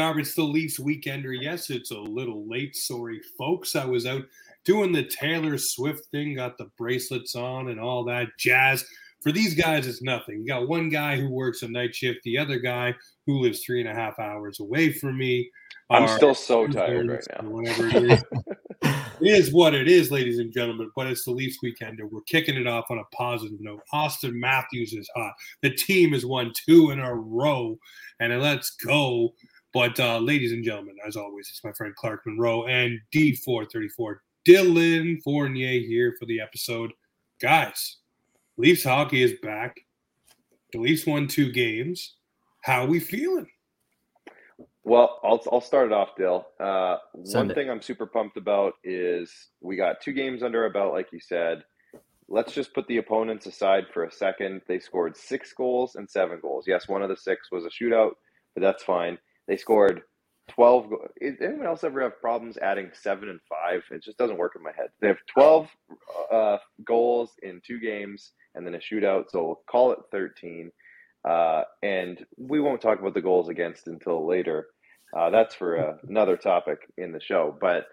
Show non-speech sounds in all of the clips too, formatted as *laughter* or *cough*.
Bam, there we. It's the Leafs Weekender. Yes, it's a little late. Sorry, folks. I was out doing the Taylor Swift thing, got the bracelets on and all that jazz. For these guys, it's nothing. You got one guy who works a night shift, the other guy who lives three and a half hours away from me. I'm still so tired right now. Whatever it is. *laughs* it is what it is, ladies and gentlemen, but it's the Leafs Weekender. We're kicking it off on a positive note. Auston Matthews is hot. The team has won two in a row, and let's go. But, uh, ladies and gentlemen, as always, it's my friend Clark Monroe and D434 Dylan Fournier here for the episode. Guys, Leafs hockey is back. The Leafs won two games. How are we feeling? Well, I'll I'll start it off, Dill. Uh, one thing I'm super pumped about is we got two games under our belt, like you said. Let's just put the opponents aside for a second. They scored six goals and seven goals. Yes, one of the six was a shootout, but that's fine. They scored 12 Did anyone else ever have problems adding seven and five? It just doesn't work in my head. They have 12 uh, goals in two games and then a shootout so we'll call it 13 uh, and we won't talk about the goals against until later. Uh, that's for uh, another topic in the show but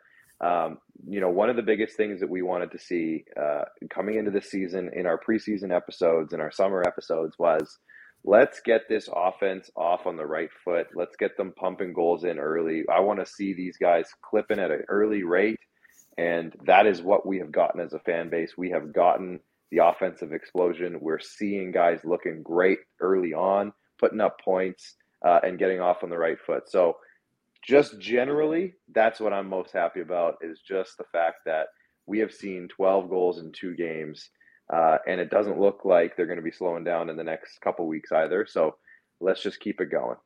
um, you know one of the biggest things that we wanted to see uh, coming into the season in our preseason episodes and our summer episodes was let's get this offense off on the right foot. Let's get them pumping goals in early. I want to see these guys clipping at an early rate. And that is what we have gotten as a fan base. We have gotten the offensive explosion. We're seeing guys looking great early on, putting up points uh, and getting off on the right foot. So, just generally, that's what I'm most happy about is just the fact that we have seen 12 goals in two games uh, and it doesn't look like they're going to be slowing down in the next couple weeks either. So let's just keep it going.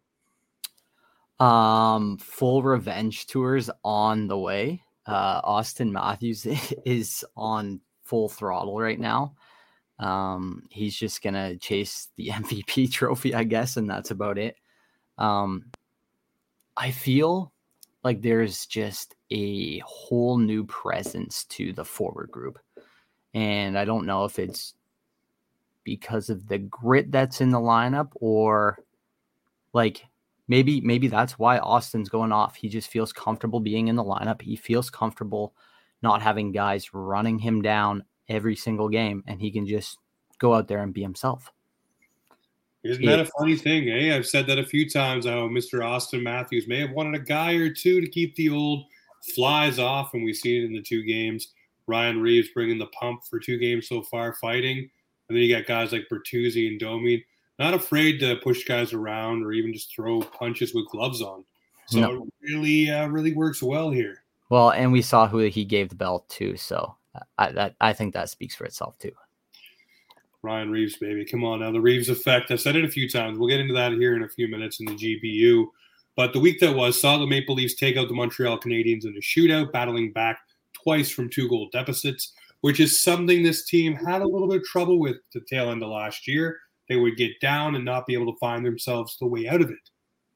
Um, full revenge tours on the way. Uh, Auston Matthews *laughs* is on full throttle right now. Um, he's just gonna chase the *laughs* MVP trophy, I guess, and that's about it. Um, I feel like there's just a whole new presence to the forward group. And I don't know if it's because of the grit that's in the lineup or like maybe maybe that's why Auston's going off. He just feels comfortable being in the lineup. He feels comfortable not having guys running him down every single game and he can just go out there and be himself. Isn't that a funny thing, eh? I've said that a few times how Mr. Auston Matthews may have wanted a guy or two to keep the old flies off, and we've seen it in the two games. Ryan Reaves bringing the pump for two games so far, fighting. And then you got guys like Bertuzzi and Domi, not afraid to push guys around or even just throw punches with gloves on. So no. it really, uh, really works well here. Well, and we saw who he gave the belt to, so I that I think that speaks for itself too. Ryan Reaves, baby, come on now, the Reaves effect. I've said it a few times. We'll get into that here in a few minutes in the GBU. But the week that was saw the Maple Leafs take out the Montreal Canadiens in a shootout, battling back twice from two goal deficits, which is something this team had a little bit of trouble with the tail end of last year. They would get down and not be able to find themselves the way out of it.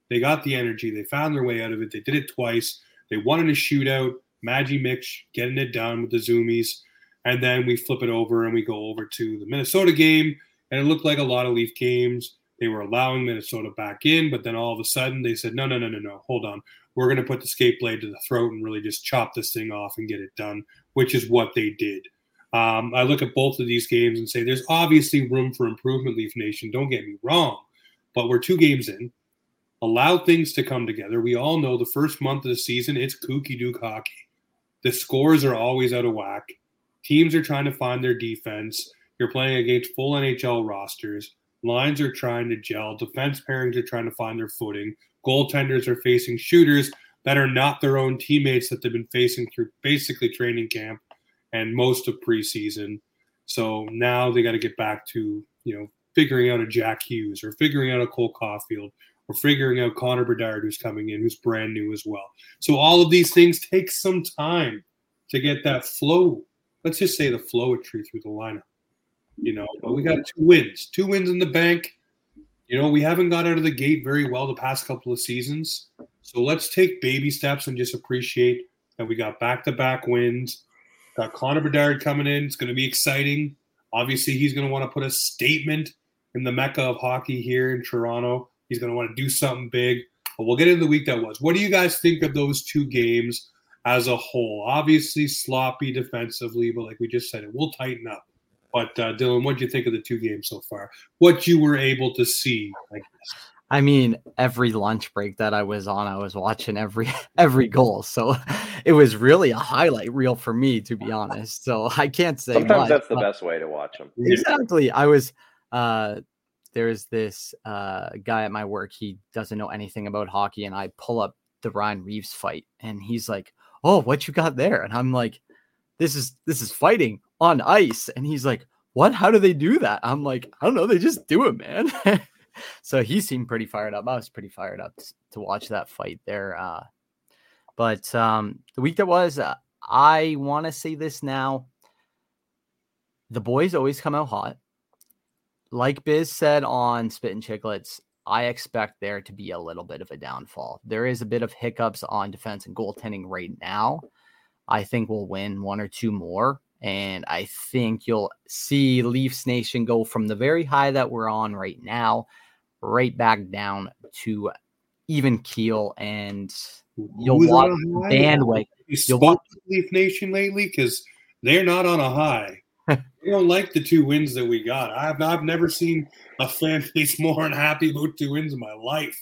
They got the energy, they found their way out of it. They did it twice. They won in a shootout. Magic Mitch getting it done with the Zoomies. And then we flip it over and we go over to the Minnesota game. And it looked like a lot of Leaf games. They were allowing Minnesota back in, but then all of a sudden they said, no, no, no, no, no, hold on we're going to put the skate blade to the throat and really just chop this thing off and get it done, which is what they did. Um, I look at both of these games and say there's obviously room for improvement, Leaf Nation. Don't get me wrong, but we're two games in. Allow things to come together. We all know the first month of the season, it's kooky duke hockey. The scores are always out of whack. Teams are trying to find their defense. You're playing against full NHL rosters. Lines are trying to gel. Defense pairings are trying to find their footing goaltenders are facing shooters that are not their own teammates that they've been facing through basically training camp and most of preseason. So now they got to get back to, you know, figuring out a Jack Hughes or figuring out a Cole Caufield or figuring out Connor Bedard who's coming in, who's brand new as well. So all of these things take some time to get that flow. Let's just say the flowetry through the lineup. You know, but we got two wins, two wins in the bank. You know, we haven't got out of the gate very well the past couple of seasons. So let's take baby steps and just appreciate that we got back to back wins. Got Connor Bedard coming in. It's going to be exciting. Obviously, he's going to want to put a statement in the mecca of hockey here in Toronto. He's going to want to do something big. But we'll get into the week that was. What do you guys think of those two games as a whole? Obviously, sloppy defensively, but like we just said, it will tighten up. But uh, Dylan, what do you think of the two games so far? What you were able to see, I guess. I mean, every lunch break that I was on, I was watching every *laughs* every goal. So it was really a highlight reel for me, to be honest. So I can't say. Sometimes much, that's the best way to watch them. Exactly. I was. uh There's this uh guy at my work. He doesn't know anything about hockey, and I pull up the Ryan Reaves fight, and he's like, "Oh, what you got there?" And I'm like, "This is this is fighting on ice," and he's like, "What? How do they do that?" I'm like, "I don't know. They just do it, man." *laughs* so he seemed pretty fired up. I was pretty fired up to watch that fight there. Uh, but um, the week that was, uh, I want to say this now. The boys always come out hot. Like Biz said on Spittin' Chiclets, I expect there to be a little bit of a downfall. There is a bit of hiccups on defense and goaltending right now. I think we'll win one or two more. And I think you'll see Leafs Nation go from the very high that we're on right now right back down to even keel, and you'll Who's watch on a high? bandwagon. You You'll spoke Leaf Nation lately because they're not on a high. *laughs* they don't like the two wins that we got. I've I've never seen a fan *laughs* base more unhappy about two wins in my life.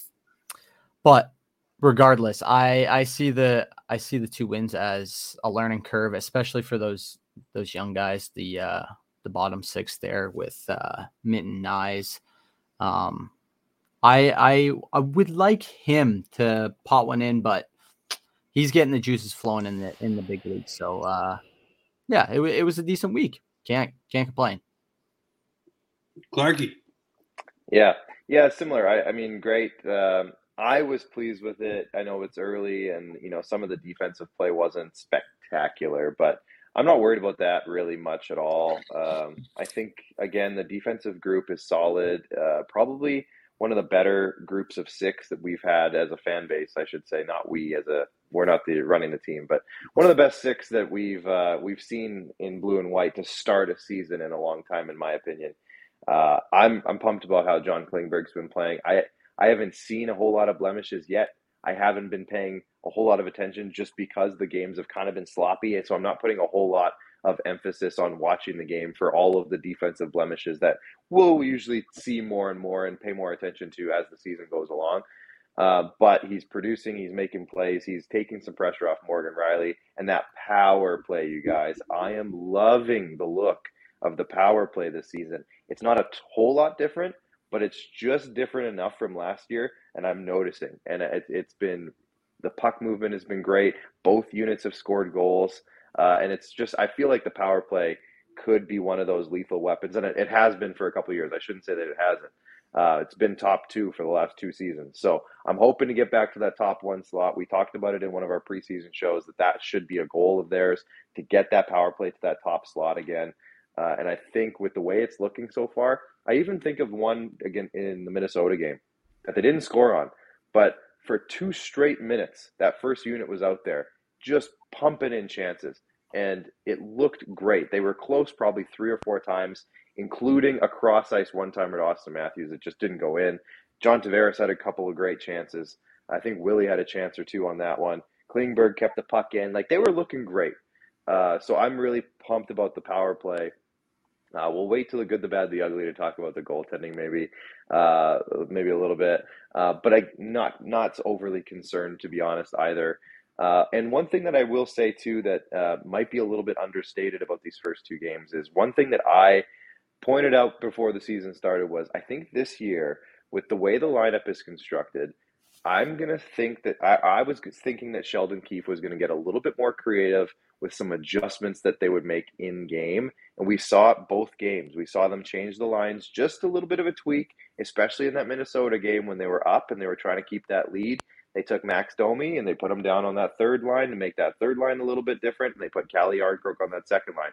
But regardless, I I see the I see the two wins as a learning curve, especially for those those young guys. The uh the bottom six there with uh Minten Knies. Um I I I would like him to pot one in, but he's getting the juices flowing in the in the big league. So uh yeah, it, it was a decent week. Can't can't complain. Clarky, Yeah, yeah, similar. I, I mean, great. Um, I was pleased with it. I know it's early, and you know some of the defensive play wasn't spectacular, but I'm not worried about that really much at all. Um, I think again the defensive group is solid. Uh, probably one of the better groups of six that we've had as a fan base. I should say, not we as a we're not the running the team, but one of the best six that we've uh, we've seen in blue and white to start a season in a long time, in my opinion. Uh, I'm I'm pumped about how John Klingberg's been playing. I I haven't seen a whole lot of blemishes yet. I haven't been paying a whole lot of attention just because the games have kind of been sloppy, and so I'm not putting a whole lot of emphasis on watching the game for all of the defensive blemishes that we'll usually see more and more and pay more attention to as the season goes along. Uh, but he's producing, he's making plays, he's taking some pressure off Morgan Rielly, and that power play, you guys. I am loving the look of the power play this season. It's not a whole lot different, but it's just different enough from last year, and I'm noticing. And it, it's been the puck movement has been great. Both units have scored goals, uh, and it's just I feel like the power play could be one of those lethal weapons, and it, it has been for a couple years. I shouldn't say that it hasn't. Uh, it's been top two for the last two seasons. So I'm hoping to get back to that top one slot. We talked about it in one of our preseason shows that that should be a goal of theirs to get that power play to that top slot again. Uh, and I think with the way it's looking so far, I even think of one again in the Minnesota game that they didn't score on, but for two straight minutes, that first unit was out there just pumping in chances, and it looked great. They were close probably three or four times, including a cross ice one timer to Auston Matthews that just didn't go in. John Tavares had a couple of great chances. I think Willie had a chance or two on that one. Klingberg kept the puck in. Like they were looking great. Uh, so I'm really pumped about the power play. Uh, we'll wait till the good, the bad, the ugly to talk about the goaltending, maybe, uh, maybe a little bit. Uh, but I not not overly concerned to be honest either. Uh, and one thing that I will say too that uh, might be a little bit understated about these first two games is one thing that I pointed out before the season started was I think this year with the way the lineup is constructed, I'm gonna think that I, I was thinking that Sheldon Keefe was gonna get a little bit more creative with some adjustments that they would make in game, and we saw it both games. We saw them change the lines just a little bit of a tweak, especially in that Minnesota game when they were up and they were trying to keep that lead. They took Max Domi and they put him down on that third line to make that third line a little bit different, and they put Calle Jarnkrok on that second line.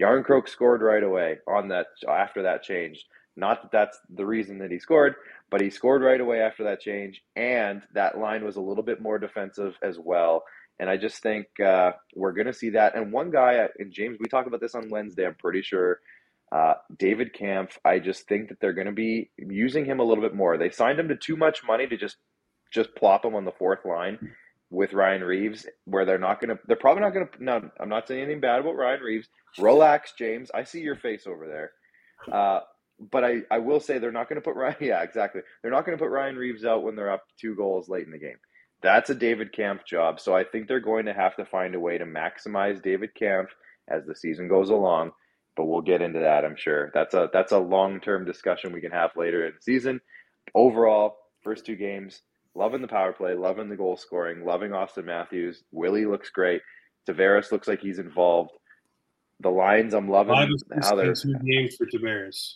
Jarnkrok scored right away on that after that change. Not that that's the reason that he scored, but he scored right away after that change, and that line was a little bit more defensive as well. And I just think uh, we're going to see that. And one guy, and James, we talked about this on Wednesday, I'm pretty sure. Uh, David Kampf, I just think that they're going to be using him a little bit more. They signed him to too much money to just just plop him on the fourth line with Ryan Reaves, where they're not going to, they're probably not going to. No, I'm not saying anything bad about Ryan Reaves. Relax, James. I see your face over there. Uh, but I, I will say they're not going to put Ryan. *laughs* Yeah, exactly. They're not going to put Ryan Reaves out when they're up two goals late in the game. That's a David Kampf job. So I think they're going to have to find a way to maximize David Kampf as the season goes along. But we'll get into that, I'm sure. That's a that's a long term discussion we can have later in the season. Overall, first two games, loving the power play, loving the goal scoring, loving Auston Matthews. Willie looks great. Tavares looks like he's involved. The lines, I'm loving how they're two games for Tavares.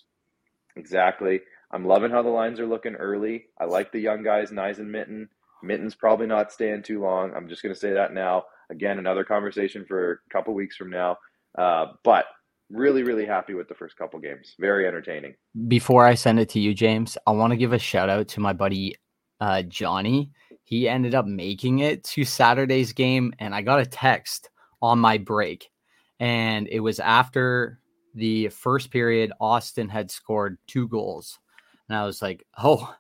Exactly. I'm loving how the lines are looking early. I like the young guys, Knies and Minten. Minten's probably not staying too long. I'm just going to say that now. Again, another conversation for a couple weeks from now. Uh, but really, really happy with the first couple games. Very entertaining. Before I send it to you, James, I want to give a shout out to my buddy uh, Johnny. He ended up making it to Saturday's game, and I got a text on my break. And it was after the first period, Auston had scored two goals. And I was like, oh,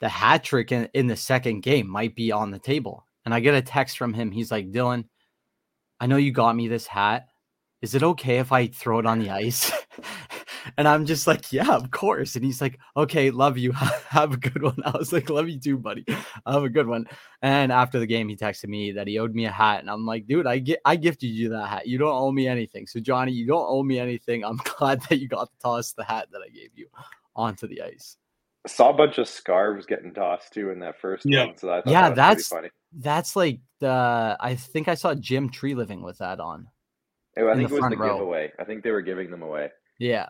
the hat trick in, in the second game might be on the table. And I get a text from him. He's like, Dylan, I know you got me this hat. Is it okay if I throw it on the ice? *laughs* and I'm just like, yeah, of course. And he's like, okay, love you. *laughs* Have a good one. I was like, love you too, buddy. Have a good one. And after the game, he texted me that he owed me a hat. And I'm like, dude, I get I gifted you that hat. You don't owe me anything. So Johnny, you don't owe me anything. I'm *laughs* glad that you got to toss the hat that I gave you onto the ice saw a bunch of scarves getting tossed too in that first yeah. one. So I yeah, that that's funny. That's like the I think I saw Jim Treliving with that on. Oh, I think it was the row. giveaway. I think they were giving them away. Yeah.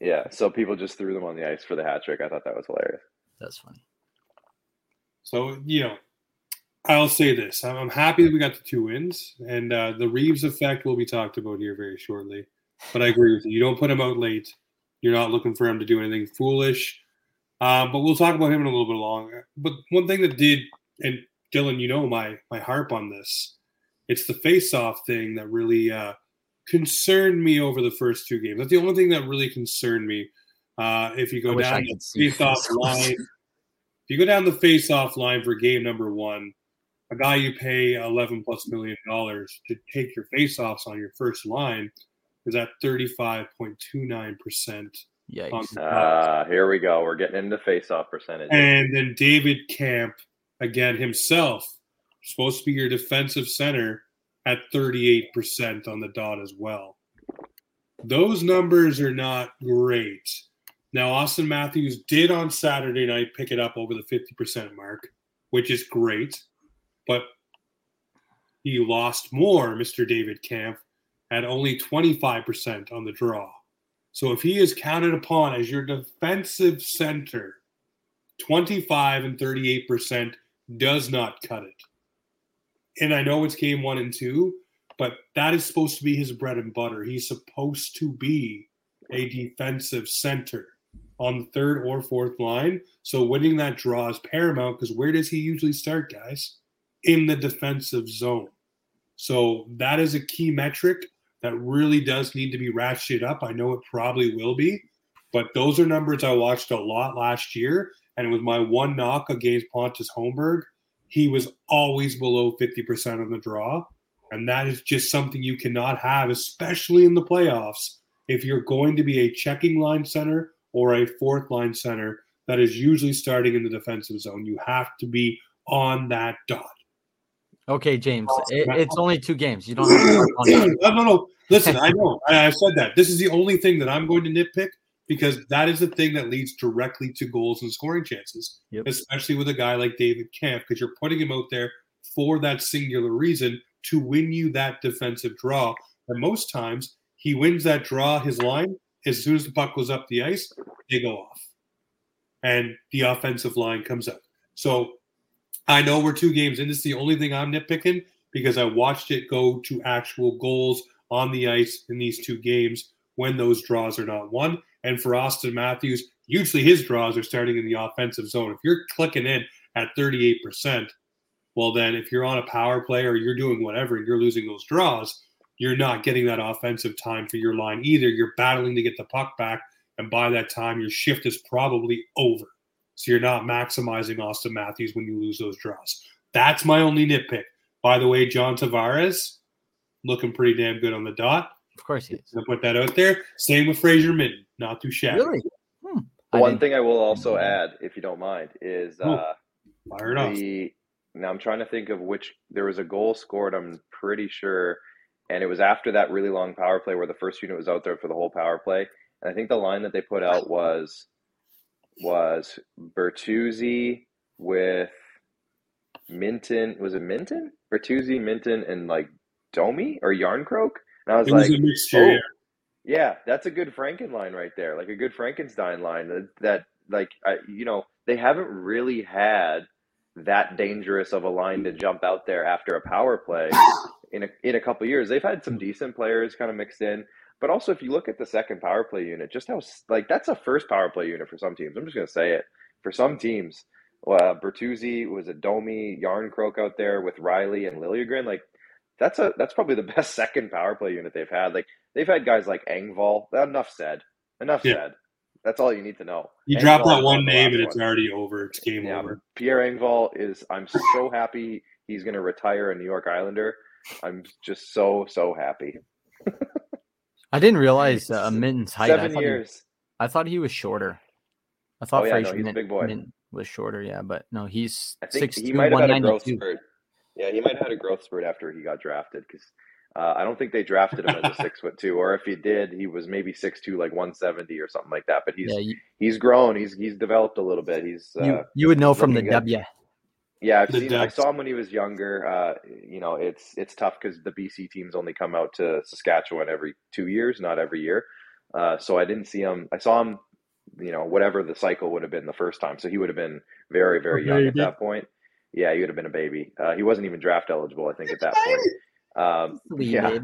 Yeah. So people just threw them on the ice for the hat trick. I thought that was hilarious. That's funny. So you know, I'll say this: I'm happy that we got the two wins, and uh, the Reaves effect will be talked about here very shortly. But I agree with you. You don't put him out late. You're not looking for him to do anything foolish. Uh, but we'll talk about him in a little bit longer. But one thing that did, and Dylan, you know my my harp on this, it's the face-off thing that really uh, concerned me over the first two games. That's the only thing that really concerned me. Uh, if you go down the face-off line, if you go down the face-off line for game number one, a guy you pay 11 plus million dollars to take your face-offs on your first line is at 35.29 percent Yikes. Uh, here we go. We're getting into face-off percentage. And then David Kampf again himself, supposed to be your defensive center at 38% on the dot as well. Those numbers are not great. Now, Auston Matthews did on Saturday night pick it up over the 50% mark, which is great. But he lost more, Mr. David Kampf, at only 25% on the draw. So if he is counted upon as your defensive center, 25 and 38% does not cut it. And I know it's game one and two, but that is supposed to be his bread and butter. He's supposed to be a defensive center on the third or fourth line. So winning that draw is paramount because where does he usually start, guys? In the defensive zone. So that is a key metric that really does need to be ratcheted up. I know it probably will be, but those are numbers I watched a lot last year. And it was my one knock against Pontus Holmberg, he was always below 50% on the draw. And that is just something you cannot have, especially in the playoffs, if you're going to be a checking line center or a fourth line center that is usually starting in the defensive zone. You have to be on that dot. Okay, James. It, it's only two games. You don't. Have *clears throat* no, no, no. Listen, I know. I, I said that. This is the only thing that I'm going to nitpick because that is the thing that leads directly to goals and scoring chances, yep. especially with a guy like David Kampf, because you're putting him out there for that singular reason to win you that defensive draw. And most times he wins that draw, his line, as soon as the puck goes up the ice, they go off. And the offensive line comes up. So I know we're two games in. This is the only thing I'm nitpicking because I watched it go to actual goals on the ice in these two games when those draws are not won. And for Auston Matthews, usually his draws are starting in the offensive zone. If you're clicking in at 38%, well, then if you're on a power play or you're doing whatever and you're losing those draws, you're not getting that offensive time for your line either. You're battling to get the puck back. And by that time, your shift is probably over. So you're not maximizing Auston Matthews when you lose those draws. That's my only nitpick. By the way, John Tavares looking pretty damn good on the dot. Of course he is. I'll put that out there. Same with Fraser Minten. Not too shabby. Really? Hmm. One thing I will also add, if you don't mind, is uh, Fire it off. the now I'm trying to think of which there was a goal scored. I'm pretty sure, and it was after that really long power play where the first unit was out there for the whole power play. And I think the line that they put out was was Bertuzzi with Minten. Was it Minten? Bertuzzi, Minten, and like Domi or Jarnkrok? And I was It was like, a mixture. oh, yeah. that's a good Franken line right there, like a good Frankenstein line. That, that like, I, you know, they haven't really had that dangerous of a line to jump out there after a power play in a in a couple years. They've had some decent players kind of mixed in, but also if you look at the second power play unit, just how like that's a first power play unit for some teams. I'm just gonna say it for some teams. Uh, Bertuzzi was a Domi Jarnkrok out there with Rielly and Liljegren. Like that's a that's probably the *laughs* best second power play unit they've had. Like they've had guys like Engvall. Enough said. Enough Yeah. said. That's all you need to know. You drop that one name and it's one. already over. It's game Yeah, over. Pierre Engvall is. I'm so happy he's going to retire a New York Islander. I'm just so so happy. *laughs* I didn't realize uh, Minten's height. I Seven thought, he, years. I thought he was shorter. I thought Oh, yeah, no, Fraser he's a Min- big boy. Minten was shorter. Yeah, but no, he's I six he two, might have one had a ninety growth spurt. Yeah, he might have had a growth spurt after he got drafted because uh, I don't think they drafted him as a *laughs* six foot two, or if he did, he was maybe six two, like one seventy or something like that. But he's Yeah, you, he's grown. He's he's developed a little bit. He's uh, you, you would know from the looking good. W. Yeah, I've The seen. I saw him when he was younger. Uh, you know, it's it's tough because the BC teams only come out to Saskatchewan every two years, not every year. Uh, so I didn't see him. I saw him. You know, whatever the cycle would have been the first time. So he would have been very, very young at that point. Yeah, he would have been a baby. Uh, he wasn't even draft eligible, I think, at that point. Um, yeah,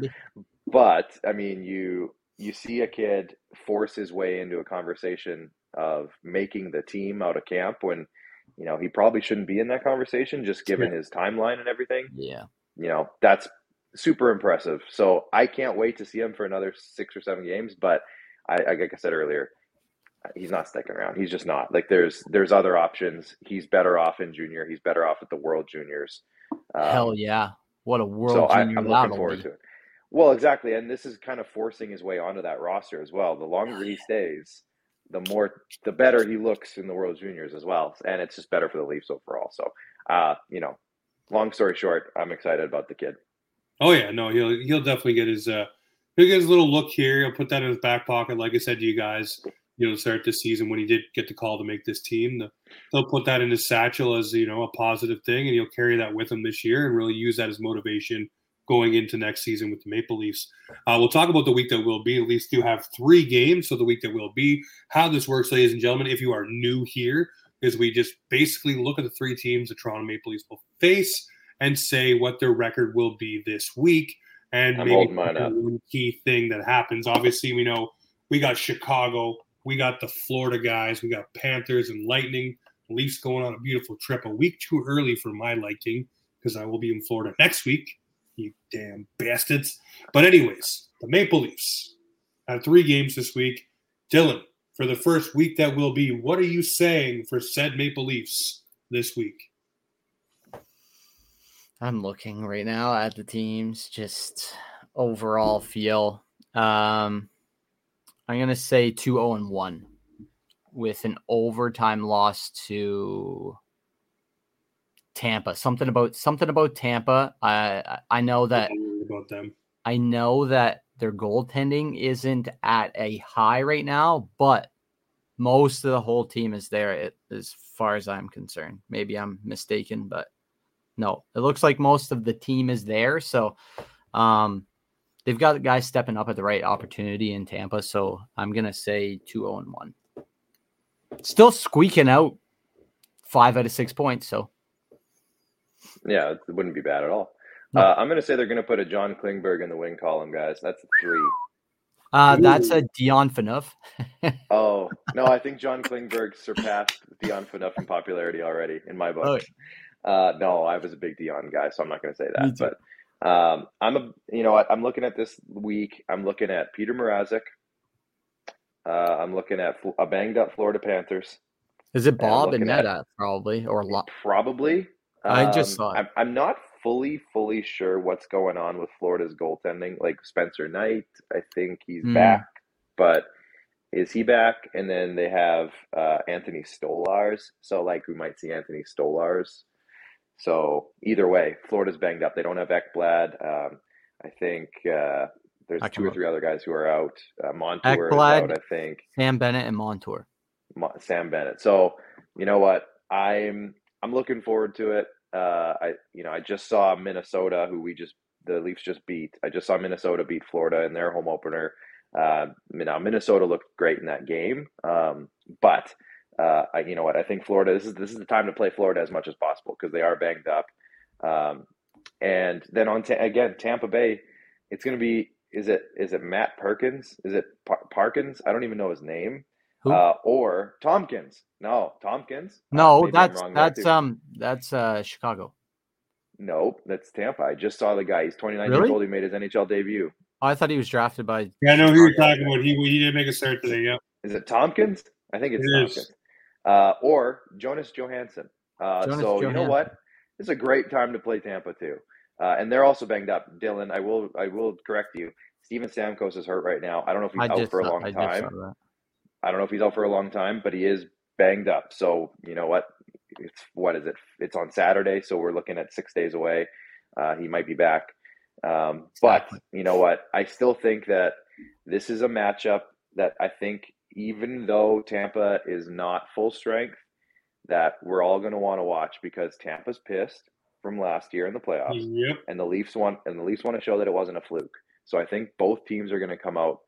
but I mean, you you see a kid force his way into a conversation of making the team out of camp when you know he probably shouldn't be in that conversation, just given his timeline and everything. Yeah. You know, that's super impressive. So I can't wait to see him for another six or seven games. But I, I like I said earlier, he's not sticking around. He's just not. Like there's there's other options. He's better off in junior. He's better off at the World Juniors. Um, Hell yeah. What a world so I, junior I'm that'll looking forward to it. Well, exactly, and this is kind of forcing his way onto that roster as well. The longer he *sighs* stays, the more, the better he looks in the World Juniors as well, and it's just better for the Leafs overall. So, uh, you know, long story short, I'm excited about the kid. Oh yeah, no, he'll he'll definitely get his uh he'll get his little look here. He'll put that in his back pocket. Like I said to you guys, you know, start this season when he did get the call to make this team, the, he'll put that in his satchel as you know a positive thing, and he'll carry that with him this year and really use that as motivation going into next season with the Maple Leafs. Uh, we'll talk about the week that will be. The Leafs do have three games, so the week that will be. How this works, ladies and gentlemen, if you are new here, is we just basically look at the three teams the Toronto Maple Leafs will face and say what their record will be this week. And I'm maybe one key thing that happens. Obviously, we know we got Chicago, we got the Florida guys, we got Panthers and Lightning. Leafs going on a beautiful trip a week too early for my liking because I will be in Florida next week. You damn bastards. But anyways, the Maple Leafs have three games this week. Dylan, for the first week that will be, what are you saying for said Maple Leafs this week? I'm looking right now at the teams, just overall feel. Um, I'm gonna say two zero and one, with an overtime loss to Tampa. Something about something about Tampa. I I- know that about them. I know that their goaltending isn't at a high right now, but most of the whole team is there as far as I'm concerned. Maybe I'm mistaken, but no, it looks like most of the team is there. So um, they've got guys stepping up at the right opportunity in Tampa. So I'm going to say 2 0 and 1. Still squeaking out five out of six points. So Yeah, it wouldn't be bad at all. No. Uh, I'm going to say they're going to put a John Klingberg in the win column, guys. That's a three. uh, that's a Dion Phaneuf. *laughs* Oh no, I think John Klingberg surpassed Dion Phaneuf in popularity already in my book. Oh, Uh, no, I was a big Dion guy, so I'm not going to say that. But um, I'm a, you know, I'm looking at this week. I'm looking at Peter Mrazek. Uh, I'm looking at a banged up Florida Panthers. Is it Bob and Netta probably or lo- probably? I just um, I'm, I'm not fully fully sure what's going on with Florida's goaltending. Like Spencer Knight, I think he's Mm. back, but is he back? And then they have uh, Anthony Stolarz. So like we might see Anthony Stolarz. So either way, Florida's banged up. They don't have Ekblad. Um, I think uh, there's two or three other guys who are out. Uh, Montour Ekblad. out, I think. Sam Bennett and Montour? Mo- Sam Bennett. So you know what? I'm I'm looking forward to it. Uh, I you know I just saw Minnesota, who we just the Leafs just beat. I just saw Minnesota beat Florida in their home opener. Uh, now Minnesota looked great in that game, um, but uh, I, you know what? I think Florida. This is this is the time to play Florida as much as possible because they are banged up. Um, and then on ta- again Tampa Bay, it's going to be. Is it is it Matt Perkins? Is it Par- Parkins? I don't even know his name. Who? Uh, or Tomkins. No, Tomkins. Uh, no, maybe I'm that's that's um that's uh Chicago. Nope, that's Tampa. I just saw the guy. He's 29 Really? years old. He made his NHL debut. Oh, I thought he was drafted by. Yeah, I know who you're talking about. He he did make a start today. Yeah, Is it Tomkins? I think it's It is. Uh, or Jonas Johansson. Uh, Jonas so you know what? It's a great time to play Tampa too. Uh, and they're also banged up. Dylan, I will I will correct you. Steven Stamkos is hurt right now. I don't know if he's I out for a long time. I don't know if he's out for a long time, but he is banged up. So you know what? It's what is it? It's on Saturday, so we're looking at six days away. Uh, he might be back, um, but you know what? I still think that this is a matchup that I think, even though Tampa is not full strength, that we're all going to want to watch because Tampa's pissed from last year in the playoffs yep. and the Leafs want and the Leafs want to show that it wasn't a fluke. So I think both teams are going to come out.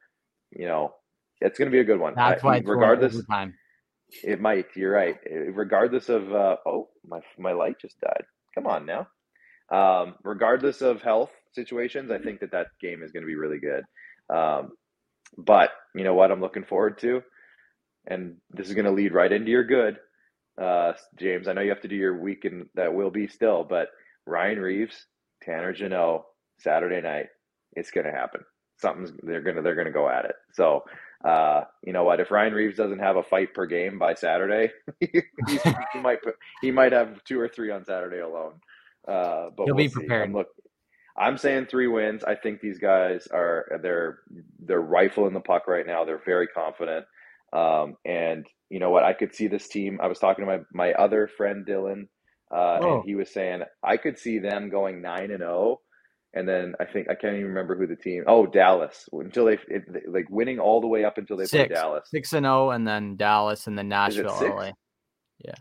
You know, it's going to be a good one. That's I- why it's regardless, overtime. it might. You're right. Regardless of uh, oh my my light just died. Come on now. Um, regardless of health situations, I think that that game is going to be really good. Um, but you know what I'm looking forward to, and this is going to lead right into your good, uh, James. I know you have to do your weekend that will be still, but Ryan Reaves, Tanner Jeannot, Saturday night, it's going to happen. Something's they're gonna they're gonna go at it. So uh, you know what? If Ryan Reaves doesn't have a fight per game by Saturday, *laughs* he, he might put, he might have two or three on Saturday alone. Uh, but He'll we'll be prepared. Look, I'm saying three wins. I think these guys are they're they're rifling the puck right now. They're very confident. Um, and you know what? I could see this team. I was talking to my my other friend Dylan, uh, Oh. and he was saying I could see them going nine and zero. And then I think I can't even remember who the team. Oh, Dallas until they it, like winning all the way up until they play Dallas. Six and zero, and then Dallas, and then Nashville, six? LA.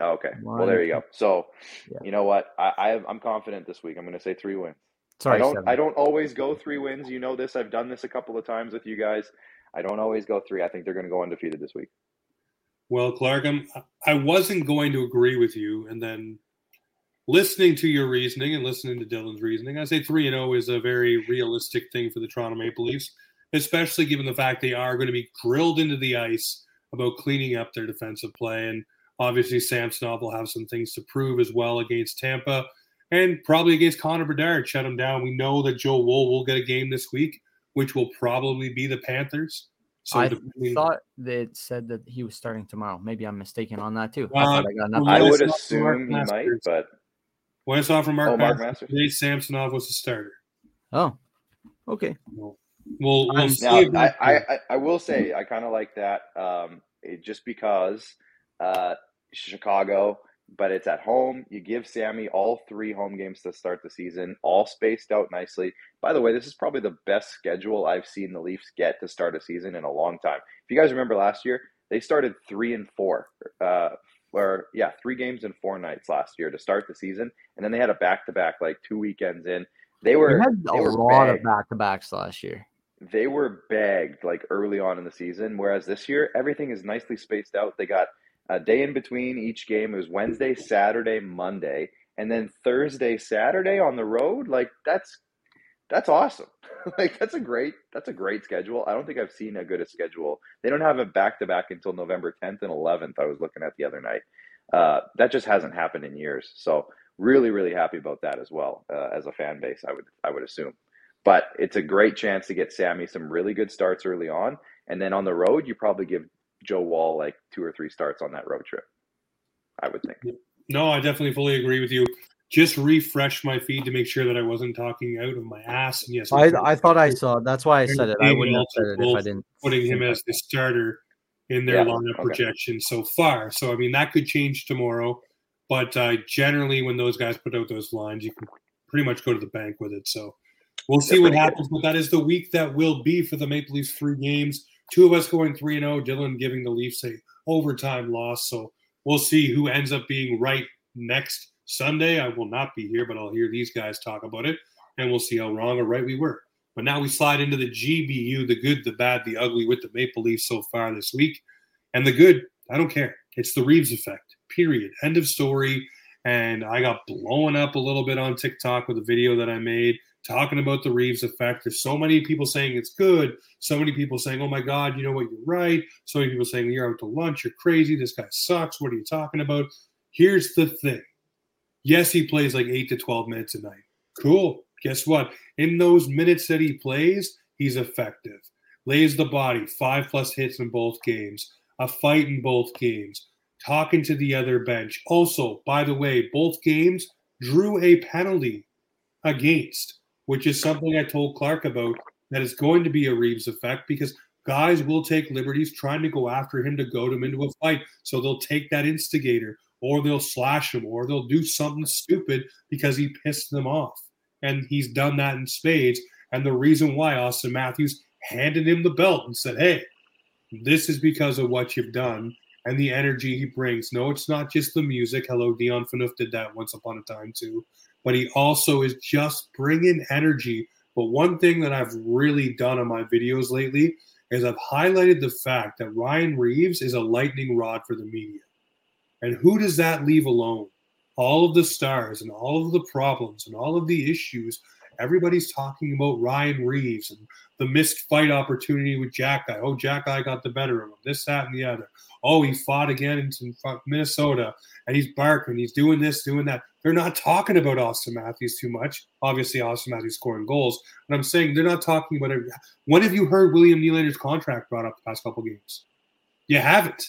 Oh, okay. well, there you go. So, Yeah. you know what? I, I I'm confident this week. I'm going to say three wins. Sorry, I don't. seven. I don't always go three wins. You know this. I've done this a couple of times with you guys. I don't always go three. I think they're going to go undefeated this week. Well, Clark, I'm, I wasn't going to agree with you, and then listening to your reasoning and listening to Dylan's reasoning, I say three and zero is a very realistic thing for the Toronto Maple Leafs, especially given the fact they are going to be grilled into the ice about cleaning up their defensive play, and obviously Samsonov will have some things to prove as well against Tampa, and probably against Connor Bedard. Shut him down. We know that Joe Woll will get a game this week, which will probably be the Panthers. So I depending- thought they said that he was starting tomorrow. Maybe I'm mistaken on that too. I Uh, thought I got nothing. I would it's not Mark assume he might, but When I saw from Mark, Oh, Mark Masters, Masters. today, Samsonov was the starter. Oh, okay. We'll we'll, we'll I'm- see. now I, I. I I will say I kind of like that. Um, it, just because uh, Chicago, but it's at home. You give Sammy all three home games to start the season, all spaced out nicely. By the way, this is probably the best schedule I've seen the Leafs get to start a season in a long time. If you guys remember last year, they started three and four, uh, or yeah, three games and four nights last year to start the season, and then they had a back to back like two weekends in. They were they a were lot of back to backs last year. they were bagged like early on in the season. Whereas this year, everything is nicely spaced out. They got a day in between each game. It was Wednesday, Saturday, Monday, and then Thursday, Saturday on the road. Like that's that's awesome. *laughs* like that's a great that's a great schedule. I don't think I've seen a good a schedule. They don't have a back to back until November 10th and 11th. I was looking at the other night. Uh, that just hasn't happened in years. So really, really happy about that as well uh, as a fan base. I would I would assume. But it's a great chance to get Sammy some really good starts early on, and then on the road, you probably give Joe Woll like two or three starts on that road trip. I would think. No, I definitely fully agree with you. Just refresh my feed to make sure that I wasn't talking out of my ass. And yes, I, I thought I saw. That's why I said it. I wouldn't have said it if I didn't. Putting him as the starter in their yeah, lineup okay. projection so far. So I mean that could change tomorrow, but uh, generally when those guys put out those lines, you can pretty much go to the bank with it. So we'll see what happens. But that is the week that will be for the Maple Leafs. Three games, two of us going three and zero. Oh, Dylan giving the Leafs a overtime loss. So we'll see who ends up being right next Sunday. I will not be here, but I'll hear these guys talk about it, and we'll see how wrong or right we were. But now we slide into the GBU, the good, the bad, the ugly with the Maple Leafs so far this week. And the good, I don't care. It's the Reaves effect, period. End of story. And I got blown up a little bit on TikTok with a video that I made talking about the Reaves effect. There's so many people saying it's good. So many people saying, oh my God, you know what? You're right. So many people saying, you're out to lunch. You're crazy. This guy sucks. What are you talking about? Here's the thing. Yes, he plays like eight to 12 minutes a night. Cool. Guess what? In those minutes that he plays, he's effective. Lays the body, five plus hits in both games, a fight in both games, talking to the other bench. Also, by the way, both games drew a penalty against, which is something I told Clark about that is going to be a Reaves effect because guys will take liberties trying to go after him to goad him into a fight. So they'll take that instigator or they'll slash him or they'll do something stupid because he pissed them off. And he's done that in spades. And the reason why Auston Matthews handed him the belt and said, Hey, this is because of what you've done and the energy he brings. No, it's not just the music. Hello, Dion Phaneuf did that once upon a time too. But he also is just bringing energy. But one thing that I've really done on my videos lately is I've highlighted the fact that Ryan Reaves is a lightning rod for the media. And who does that leave alone? All of the stars and all of the problems and all of the issues. Everybody's talking about Ryan Reaves and the missed fight opportunity with Xhekaj. Oh, Xhekaj got the better of him. This, that, and the other. Oh, he fought again in Minnesota and he's barking. He's doing this, doing that. They're not talking about Auston Matthews too much. Obviously, Auston Matthews scoring goals. But I'm saying they're not talking about it. When have you heard William Nylander's contract brought up the past couple games? You haven't.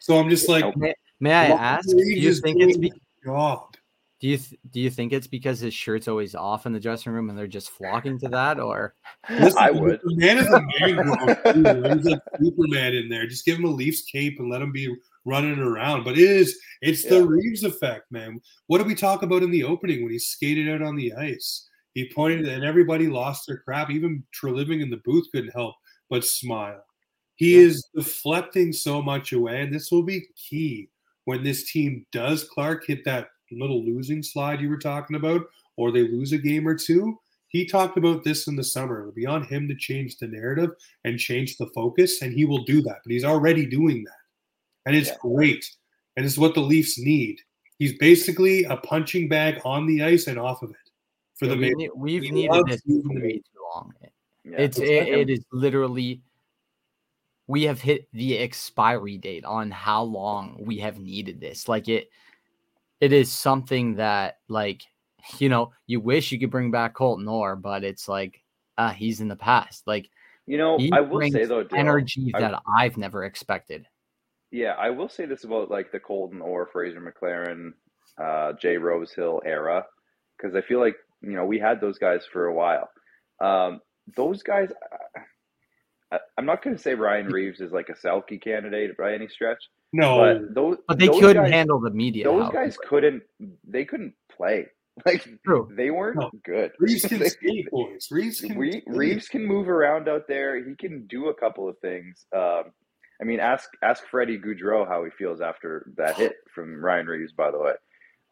So I'm just like, may, may I ask? Do you think it's be- job? Do you th- do you think it's because his shirt's always off in the dressing room and they're just flocking to that, or Listen, I would. The man is a man. He's like Superman in there. Just give him a Leafs cape and let him be running around. But it is it's yeah. the Reaves effect, man. What did we talk about in the opening when he skated out on the ice? He pointed and everybody lost their crap. Even Treliving in the booth couldn't help but smile. He yeah. is deflecting so much away, and this will be key when this team does Clark hit that little losing slide you were talking about, or they lose a game or two. He talked about this in the summer. It'll be on him to change the narrative and change the focus, and he will do that. But he's already doing that. And it's yeah. great. And it's what the Leafs need. He's basically a punching bag on the ice and off of it for yeah, the we, We've needed this way too long. Yeah, it's it, it is literally we have hit the expiry date on how long we have needed this. Like it, it is something that like you know you wish you could bring back Colton Orr, but it's like uh, he's in the past. Like you know, I will say though, Dale, energy that I've never expected. Yeah, I will say this about like the Colton Orr Fraser McLaren, uh, Jay Rosehill era, because I feel like you know we had those guys for a while. Um, those guys, I'm not going to say Ryan Reaves is like a Selke candidate by any stretch. No, but those, but they those couldn't guys, handle the media. Those guys couldn't. They couldn't play. *laughs* Like True. they weren't no. good. Reaves can *laughs* skate, boys. Reaves can, Reaves can move around out there. He can do a couple of things. Um, I mean, ask ask Freddie Gaudreau how he feels after that hit from Ryan Reaves, By the way,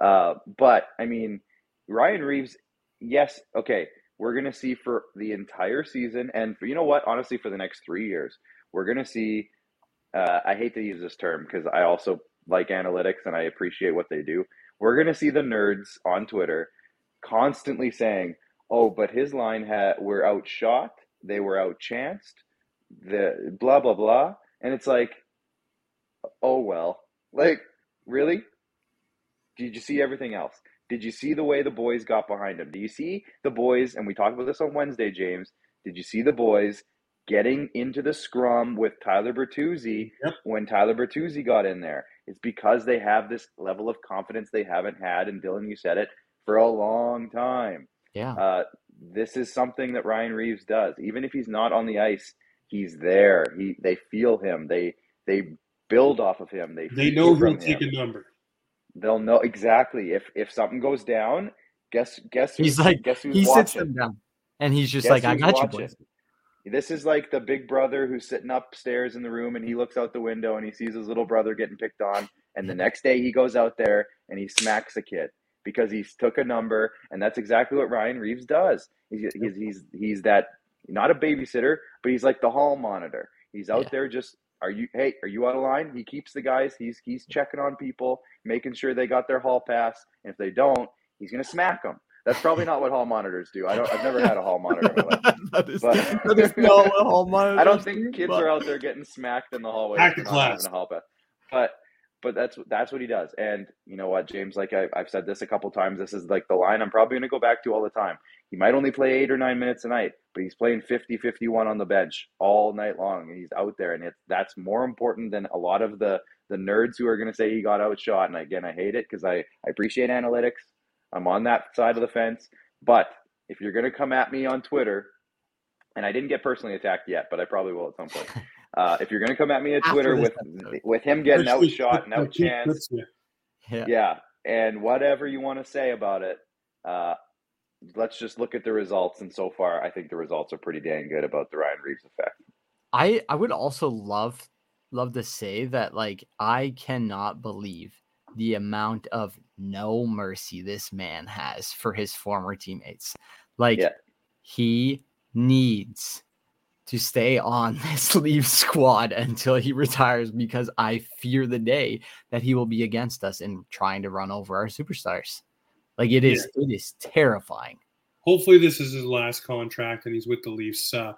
uh, but I mean, Ryan Reaves, Yes, okay we're to see for the entire season, and for, you know what? Honestly, for the next three years, we're to see. Uh, I hate to use this term because I also like analytics and I appreciate what they do. We're to see the nerds on Twitter constantly saying, "Oh, but his line had were outshot, they were outchanced, the blah blah blah," and it's like, "Oh well, like really? Did you see everything else? Did you see the way the boys got behind him? Do you see the boys, and we talked about this on Wednesday, James? Did you see the boys getting into the scrum with Tyler Bertuzzi yep. when Tyler Bertuzzi got in there? It's because they have this level of confidence they haven't had, and Dylan, you said it, for a long time. Yeah. Uh, this is something that Ryan Reaves does. Even if he's not on the ice, he's there. He they feel him. They they build off of him. They they know he'll take a number. They'll know exactly if if something goes down. Guess guess he's like guess who's he watching. sits them down and he's just guess like I got watching. you boys. This is like the big brother who's sitting upstairs in the room and he looks out the window and he sees his little brother getting picked on. And the next day he goes out there and he smacks a kid because he took a number. And that's exactly what Ryan Reaves does. He's, he's, he's, he's that, not a babysitter, but he's like the hall monitor. He's out yeah. there just, are you, hey, are you out of line? He keeps the guys, he's, he's checking on people, making sure they got their hall pass. And if they don't, he's going to smack them. That's probably not what hall monitors do. I don't. I've never had a hall monitor. *laughs* that, is, but, *laughs* that is not what hall *laughs* monitors. I don't think do, kids but... are out there getting smacked in the hallway. Back to class. Hall pass. But but that's that's what he does. And you know what, James? Like I, have said this a couple times. This is like the line I'm probably going to go back to all the time. He might only play eight or nine minutes a night, but he's playing 50, 51 on the bench all night long, and he's out there. And it's that's more important than a lot of the the nerds who are going to say he got outshot. And again, I hate it because I I appreciate analytics. I'm on that side of the fence. But if you're going to come at me on Twitter, and I didn't get personally attacked yet, but I probably will at some point. *laughs* Uh, if you're going to come at me on Twitter with episode. with him getting outshot and outchanced, yeah. yeah, and whatever you want to say about it, uh, let's just look at the results. And so far, I think the results are pretty dang good about the Ryan Reaves effect. I I would also love love to say that like I cannot believe the amount of no mercy this man has for his former teammates. Like yeah. he needs to stay on *laughs* this leave squad until he retires because I fear the day that he will be against us in trying to run over our superstars. Like it is, yeah. it is terrifying. Hopefully, this is his last contract and he's with the Leafs. Uh,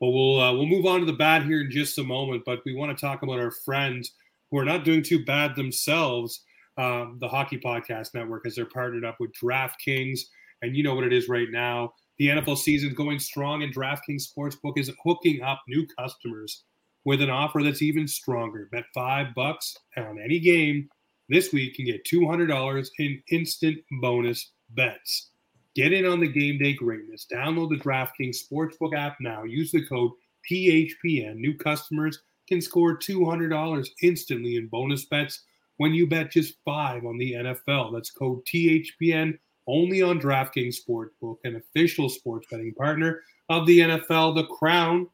but we'll uh, we'll move on to the bad here in just a moment. But we want to talk about our friends who are not doing too bad themselves um, the Hockey Podcast Network as they're partnered up with DraftKings. And you know what it is right now. The NFL season is going strong, and DraftKings Sportsbook is hooking up new customers with an offer that's even stronger. Bet five bucks on any game this week and get $200 in instant bonus bets. Get in on the game day greatness. Download the DraftKings Sportsbook app now. Use the code THPN. New customers can score $200 instantly in bonus bets when you bet just five on the NFL. That's code THPN only on DraftKings Sportsbook, an official sports betting partner of the NFL. The crown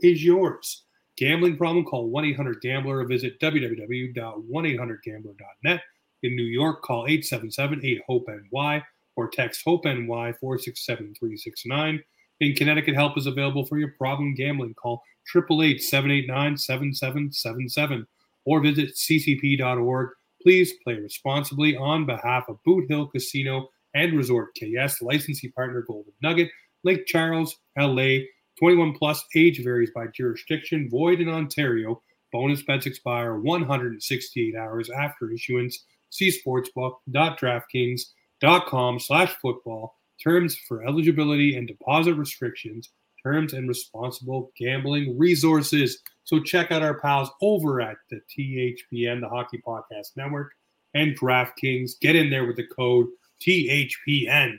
is yours. Gambling problem? Call 1 800 Gambler or visit www.1800Gambler.net. In New York, call 877 8 HOPE NY or text HOPE NY 467 369. In Connecticut, help is available for your problem gambling. Call 888 789 7777 or visit ccp.org. Please play responsibly on behalf of Boot Hill Casino and Resort KS, licensee partner Golden Nugget, Lake Charles, LA. 21 plus age varies by jurisdiction, void in Ontario. Bonus bets expire 168 hours after issuance. See sportsbook.draftkings.com slash football. Terms for eligibility and deposit restrictions terms and responsible gambling resources. So check out our pals over at the THPN, the Hockey Podcast Network, and DraftKings. Get in there with the code THPN.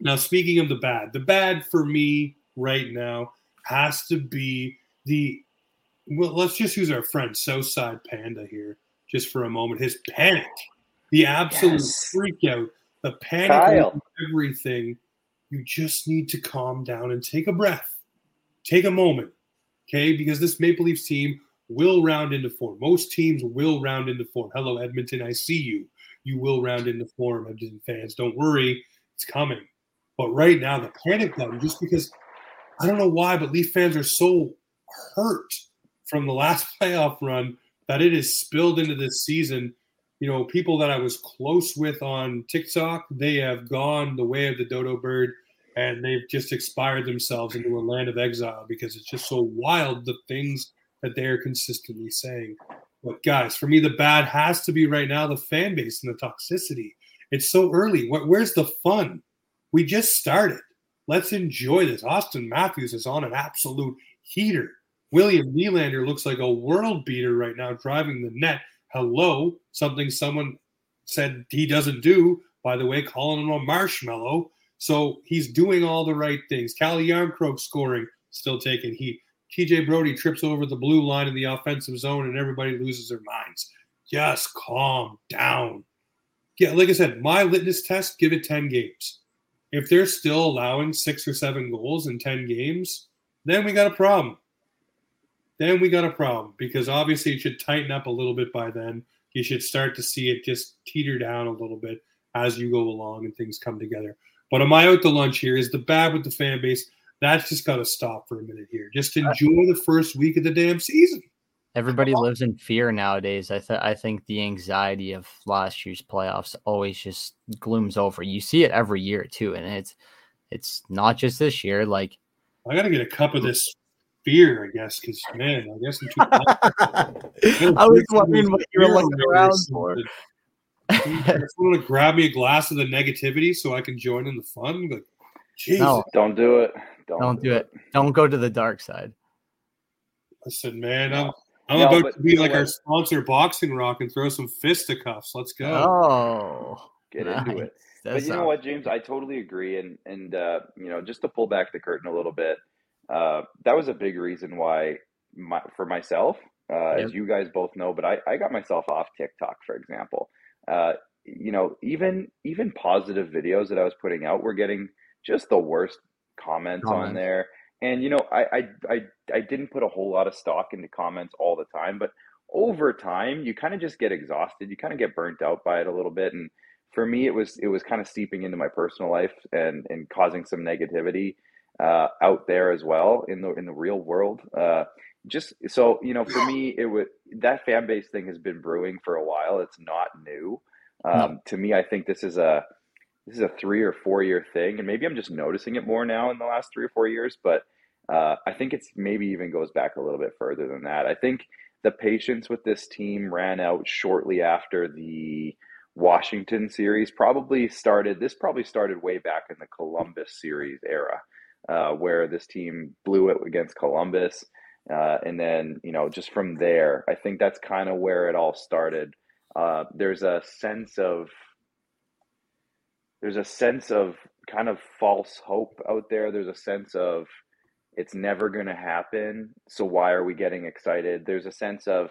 Now, speaking of the bad, the bad for me right now has to be the well, let's just use our friend Southside Panda here just for a moment. His panic, the absolute yes. freak out, the panic, everything you just need to calm down and take a breath. Take a moment, okay? Because this Maple Leafs team will round into form. Most teams will round into form. Hello, Edmonton, I see you. You will round into form, Edmonton fans. Don't worry, it's coming. But right now, the panic button, just because I don't know why, but Leaf fans are so hurt from the last *laughs* playoff run that it is spilled into this season you know, people that I was close with on TikTok, they have gone the way of the dodo bird and they've just expired themselves into a land of exile because it's just so wild the things that they are consistently saying. But guys, for me, the bad has to be right now the fan base and the toxicity. It's so early. Where's the fun? We just started. Let's enjoy this. Auston Matthews is on an absolute heater. William Nylander looks like a world beater right now, driving the net Hello, something someone said he doesn't do. By the way, calling him a marshmallow. So he's doing all the right things. Calle Jarnkrok scoring, still taking heat. TJ Brodie trips over the blue line in the offensive zone and everybody loses their minds. Just calm down. Yeah, like I said, my litmus test, give it 10 games. If they're still allowing six or seven goals in 10 games, then we got a problem. Then we got a problem because obviously it should tighten up a little bit by then. You should start to see it just teeter down a little bit as you go along and things come together. But am I out to lunch here? Is the bad with the fan base? That's just got to stop for a minute here. Just enjoy the first week of the damn season. Everybody lives in fear nowadays. I th- I think the anxiety of last year's playoffs always just glooms over. You see it every year too, and it's it's not just this year. Like I got to get a cup of this beer, I guess, because man, I guess I'm too. *laughs* I was wondering what you were looking around for. Uh, want to grab me a glass of the negativity so I can join in the fun. Like, Jesus. No, don't do it. Don't, don't do it. it. Don't go to the dark side. Listen, man, I'm I'm no, about to be like what? our sponsor, Boxing Rock, and throw some fisticuffs. Let's go. Oh, get nice. into it. That's but you know what, James? I totally agree. And and uh, you know, just to pull back the curtain a little bit, uh, that was a big reason why my, for myself, uh, yep. as you guys both know, but I, I got myself off TikTok, for example. Uh, you know, even even positive videos that I was putting out were getting just the worst comments, comments. on there. And you know, I, I I I didn't put a whole lot of stock into comments all the time, but over time, you kind of just get exhausted. You kind of get burnt out by it a little bit. And for me, it was it was kind of seeping into my personal life and and causing some negativity uh, out there as well in the in the real world. Uh, just so you know, for me, it would that fan base thing has been brewing for a while. It's not new. Um, no. To me, I think this is a this is a three or four year thing, and maybe I'm just noticing it more now in the last three or four years. But uh, I think it's maybe even goes back a little bit further than that. I think the patience with this team ran out shortly after the Washington series. Probably started. This probably started way back in the Columbus series era, uh, where this team blew it against Columbus. Uh, and then, you know, just from there, I think that's kind of where it all started. Uh, there's a sense of there's a sense of kind of false hope out there. There's a sense of it's never going to happen. So why are we getting excited? There's a sense of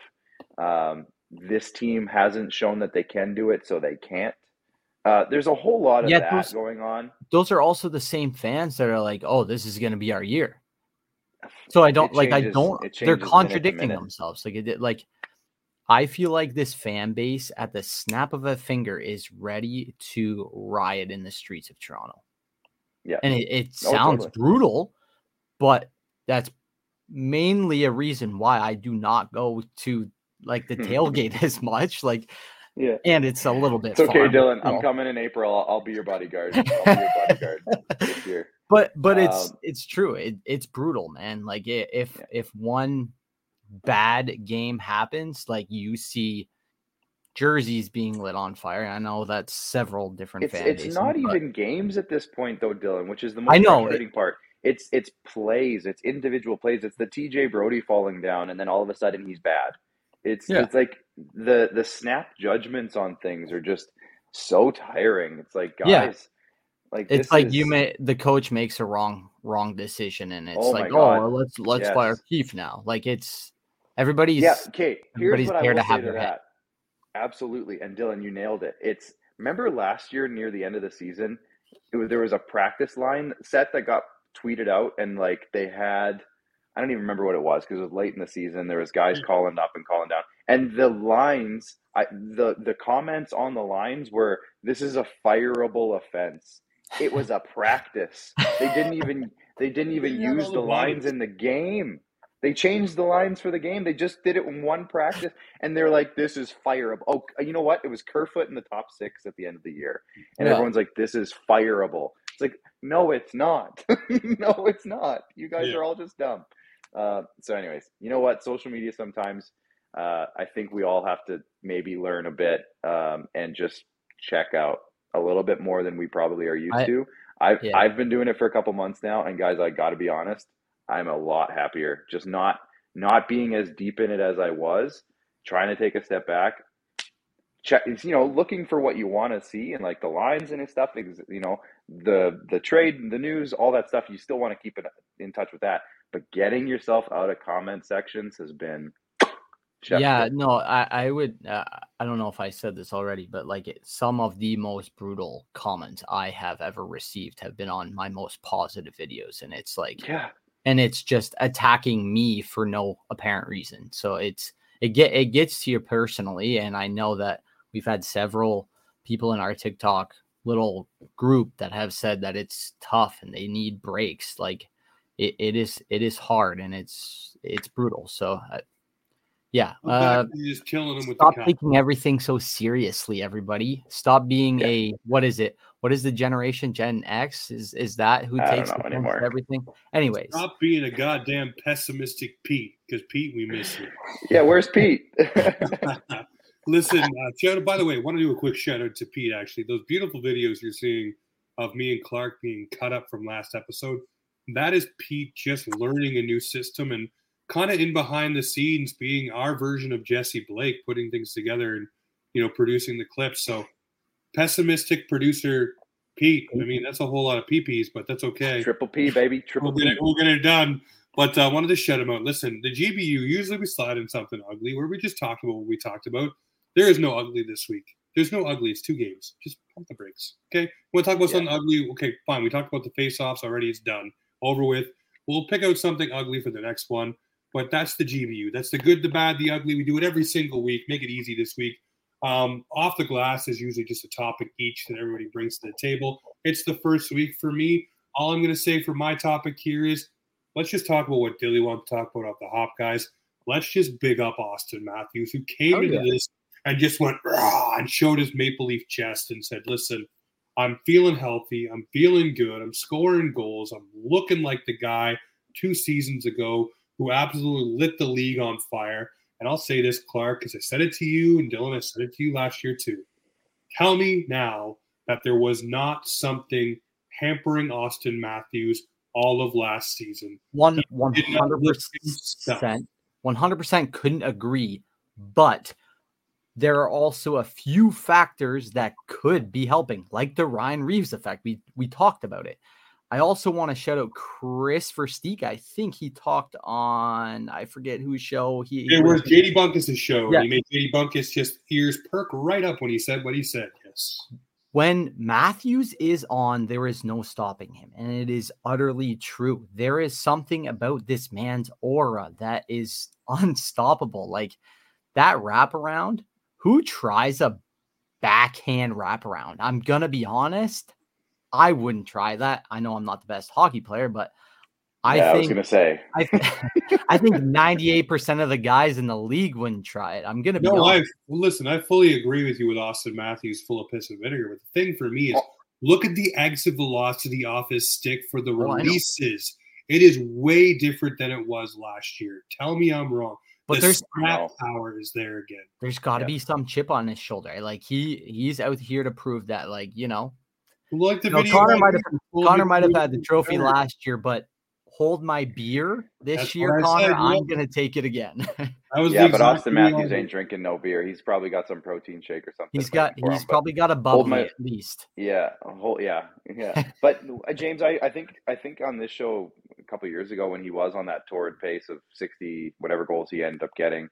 um, this team hasn't shown that they can do it, so they can't. Uh, there's a whole lot of yeah, that those, going on. Those are also the same fans that are like, "Oh, this is going to be our year." So I don't changes, like. I don't. They're contradicting minute minute. themselves. Like it. Like I feel like this fan base at the snap of a finger is ready to riot in the streets of Toronto. Yeah. And it, it oh, sounds totally. brutal, but that's mainly a reason why I do not go to like the *laughs* tailgate *laughs* as much. Like, yeah, and it's a little bit. It's okay, Dylan. I'm coming in April. I'll, I'll, be your bodyguard. I'll be your *laughs* bodyguard this year. But but it's um, it's true. It, it's brutal, man. Like if yeah. if one bad game happens, like you see jerseys being lit on fire. I know that's several different it's, fan It's bases, not even games at this point, though, Dylan, which is the most I know, frustrating it, part. It's it's plays, it's individual plays. It's the TJ Brodie falling down, and then all of a sudden he's bad. It's yeah. it's like the the snap judgments on things are just so tiring. It's like guys, yeah. like it's like is... you may the coach makes a wrong wrong decision, and it's oh like oh let's let's yes. fire Keefe now. Like it's Everybody's yeah. Okay, here's what I will to say to that. Head. Absolutely, and Dylan, you nailed it. It's remember last year near the end of the season, was, there was a practice line set that got tweeted out, and like they had, I don't even remember what it was because it was late in the season. There was guys mm. calling up and calling down, and the lines, I, the the comments on the lines were, "This is a fireable offense." It was a practice. they didn't even they didn't even *laughs* use the lines in the game. They changed the lines for the game. They just did it in one practice, and they're like, "This is fireable." Oh, you know what? It was Kerfoot in the top six at the end of the year, and yeah. everyone's like, "This is fireable." It's like, no, it's not. *laughs* no, it's not. You guys yeah. are all just dumb. Uh, so, anyways, you know what? Social media sometimes. Uh, I think we all have to maybe learn a bit um, and just check out a little bit more than we probably are used I, to. I've yeah. I've been doing it for a couple months now, and guys, I got to be honest. I'm a lot happier. Just not not being as deep in it as I was, trying to take a step back. check, you know, looking for what you want to see and like the lines and stuff. You know, the the trade, the news, all that stuff. You still want to keep it in touch with that, but getting yourself out of comment sections has been. *sniffs* Yeah, no, I I would. Uh, I don't know if I said this already, but like it, some of the most brutal comments I have ever received have been on my most positive videos, and it's like yeah, and it's just attacking me for no apparent reason. So it's it get it gets to you personally, and I know that we've had several people in our TikTok little group that have said that it's tough and they need breaks. Like it, it is it is hard and it's it's brutal. So uh, yeah, uh, just killing them with stop taking everything so seriously. Everybody, stop being yeah. a what is it? What is the generation Gen X? Is is that who I takes everything? Anyways, stop being a goddamn pessimistic Pete because Pete, we miss you. Yeah, where's Pete? *laughs* *laughs* Listen, uh, shout out, by the way, I want to do a quick shout out to Pete. Actually, those beautiful videos you're seeing of me and Clark being cut up from last episode, that is Pete just learning a new system and kind of in behind the scenes being our version of Jesse Blake, putting things together and you know producing the clips. So pessimistic producer Pete. I mean, that's a whole lot of PPs, but that's okay. Triple P, baby. Triple we'll get it, we'll get it done. But I uh, wanted to shut him out. Listen, the GBU usually we slide in something ugly where we just talk about what we talked about. There is no ugly this week. There's no ugly. It's two games. Just pump the brakes. Okay. We want to talk about yeah. something ugly. Okay, fine. We talked about the face-offs already. It's done. Over with. We'll pick out something ugly for the next one. But that's the GBU. That's the good, the bad, the ugly. We do it every single week. Make it easy this week. Um, off the glass is usually just a topic each that everybody brings to the table. It's the first week for me. All I'm going to say for my topic here is let's just talk about what Dilly wants to talk about off the hop, guys. Let's just big up Auston Matthews, who came oh, into yeah. this and just went and showed his maple leaf chest and said, "Listen, I'm feeling healthy. I'm feeling good. I'm scoring goals. I'm looking like the guy two seasons ago who absolutely lit the league on fire." And I'll say this, Clark, because I said it to you and Dylan, I said it to you last year too. Tell me now that there was not something hampering Auston Matthews all of last season. One one hundred percent, one hundred percent couldn't agree, but there are also a few factors that could be helping, like the Ryan Reaves effect. We we talked about it. I also want to shout out Kris Versteeg. I think he talked on I forget whose show he. It was JD Bunkis' show. Yeah. he made JD Bunkis just ears perk right up when he said what he said. Yes. When Matthews is on, there is no stopping him, and it is utterly true. There is something about this man's aura that is *laughs* unstoppable. Like that wraparound who tries a backhand wraparound? I'm gonna be honest, I wouldn't try that. I know I'm not the best hockey player, but I yeah, think I was gonna say I, *laughs* I think 98% of the guys in the league wouldn't try it. I'm gonna be no. I well, listen. I fully agree with you with Auston Matthews, full of piss and vinegar. But the thing for me is, oh. look at the exit velocity off his stick for the oh, releases. It is way different than it was last year. Tell me I'm wrong. But the there's snap power is there again. There's got to yeah. be some chip on his shoulder. Like he he's out here to prove that. Like you know, like the you know, video. Connor might have Connor might have had the trophy last year, but hold my beer this That's year, Connor. Said, I'm gonna take it again. *laughs* yeah, but Auston Matthews ain't drinking no beer. He's probably got some protein shake or something. He's got he's him, probably got a bubble my, at least. Yeah, whole yeah, yeah. *laughs* but uh, James, I, I think I think on this show a couple years ago when he was on that torrid pace of sixty whatever goals he ended up getting,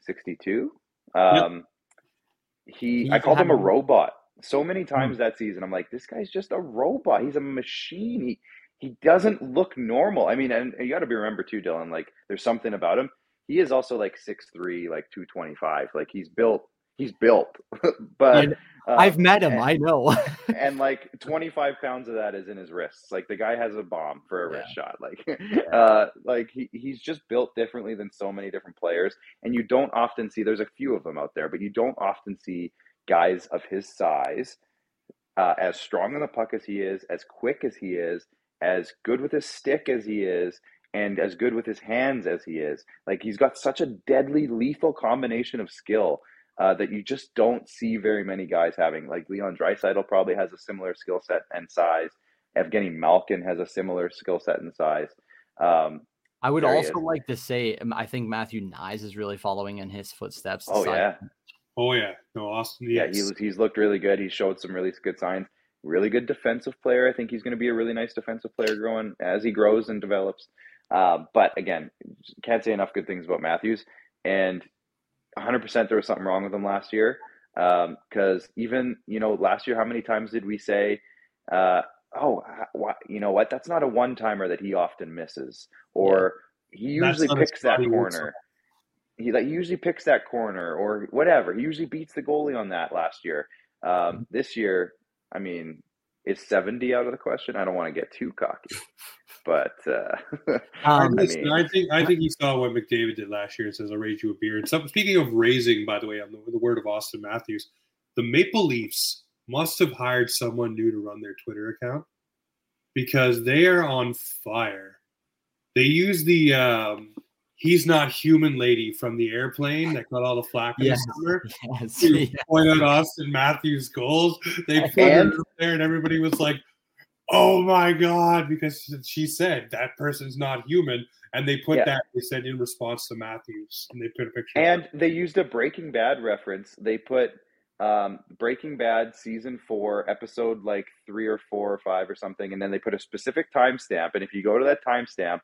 sixty two. Um, yep. he, he I called him a robot so many times mm. that season. I'm like, this guy's just a robot. He's a machine. He he doesn't look normal. I mean, and, and you got to be remember too, Dylan. Like, there's something about him. He is also like six three, like two twenty five. Like he's built. He's built. *laughs* but uh, I've met him. And, I know. *laughs* and like twenty five pounds of that is in his wrists. Like the guy has a bomb for a yeah. wrist shot. Like, uh, like he, he's just built differently than so many different players. And you don't often see. There's a few of them out there, but you don't often see guys of his size. Uh, as strong on the puck as he is, as quick as he is, as good with his stick as he is and as good with his hands as he is. Like he's got such a deadly, lethal combination of skill uh, that you just don't see very many guys having. Like Leon Draisaitl probably has a similar skill set and size. Evgeny Malkin has a similar skill set and size. Um, I would also like to say, um, I think Matthew Knies is really following in his footsteps. Oh yeah, Oh yeah, no Auston. Yeah, he's he's looked really good. He showed some really good signs. Really good defensive player. I think he's going to be a really nice defensive player growing as he grows and develops. Uh, but again, can't say enough good things about Matthews. And 100% there was something wrong with him last year. Because um, even, you know, last year, how many times did we say, uh, oh, you know what? That's not a one timer that he often misses. Or yeah. he usually picks that corner. He like usually picks that corner or whatever. He usually beats the goalie on that last year. Um, mm-hmm. this year, I mean, is 70 out of the question? I don't want to get too cocky, but uh, *laughs* um, I, mean, I, think I think he saw what McDavid did last year and says, "I'll raise you a beer." And so, speaking of raising, by the way, on the, the word of Auston Matthews, the Maple Leafs must have hired someone new to run their Twitter account because they are on fire. They use the um, he's not human lady from the airplane that got all the flack in yes, the summer. *laughs* Yes, to yes. point out Auston Matthews' goals. They put and, her up there, and everybody was like, "Oh my god!" Because she said that person's not human, and they put yeah. that they said in response to Matthews, and they put a picture. And they used a Breaking Bad reference. They put um, Breaking Bad season four, episode like three or four or five or something, and then they put a specific timestamp. And if you go to that timestamp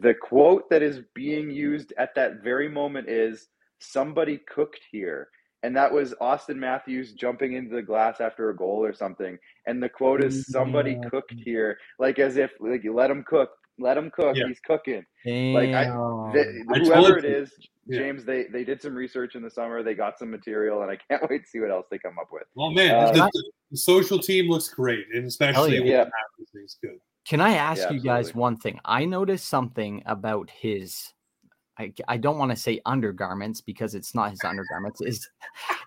the quote that is being used at that very moment is somebody cooked here. And that was Auston Matthews jumping into the glass after a goal or something. And the quote is somebody yeah. cooked here, like as if like you let him cook, let him cook. Yeah. He's cooking. Damn. Like I, the, whoever it is, James, they they did some research in the summer. They got some material, and I can't *laughs* wait to see what else they come up with. Oh man, uh, the, the, social team looks great, and especially yeah, it's good. Can I ask yeah, you guys one thing? I noticed something about his. I, I don't want to say undergarments because it's not his undergarments. Is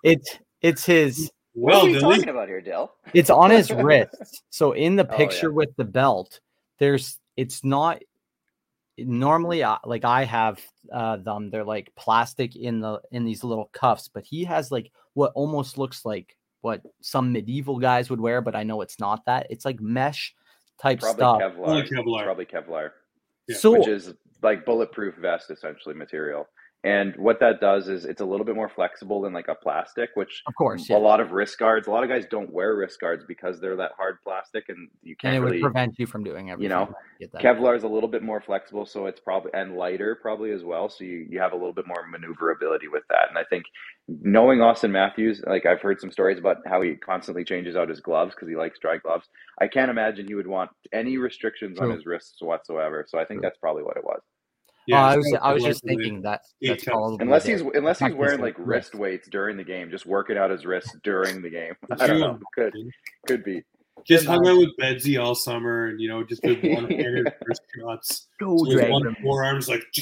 it's it's his. *laughs* Well, what are you talking about here, Dale? It's on his wrist. *laughs* So in the picture oh, yeah. with the belt, there's it's not normally uh, like I have uh, them. They're like plastic in the in these little cuffs, but he has like what almost looks like what some medieval guys would wear, but I know it's not that. It's like mesh type probably stuff. Kevlar. Kevlar. Probably Kevlar. Yeah. So, which is like bulletproof vest essentially material. And what that does is it's a little bit more flexible than like a plastic, which of course yeah. a lot of wrist guards, a lot of guys don't wear wrist guards because they're that hard plastic and you can't and it really, would prevent you from doing everything. You know, Kevlar is a little bit more flexible, so it's probably and lighter probably as well. So you, you have a little bit more maneuverability with that. And I think knowing Auston Matthews, like I've heard some stories about how he constantly changes out his gloves because he likes dry gloves. I can't imagine he would want any restrictions True. on his wrists whatsoever. So I think True. that's probably what it was. Yeah, oh, I was I was just thinking that that's probably unless he's unless he's wearing like wrist weights during the game, just working out his wrists during the game. *laughs* I don't know. Could could be. Just hung out with Bedsy all summer, and you know, just did one handed *laughs* wrist shots. Go so one forearms like. *laughs*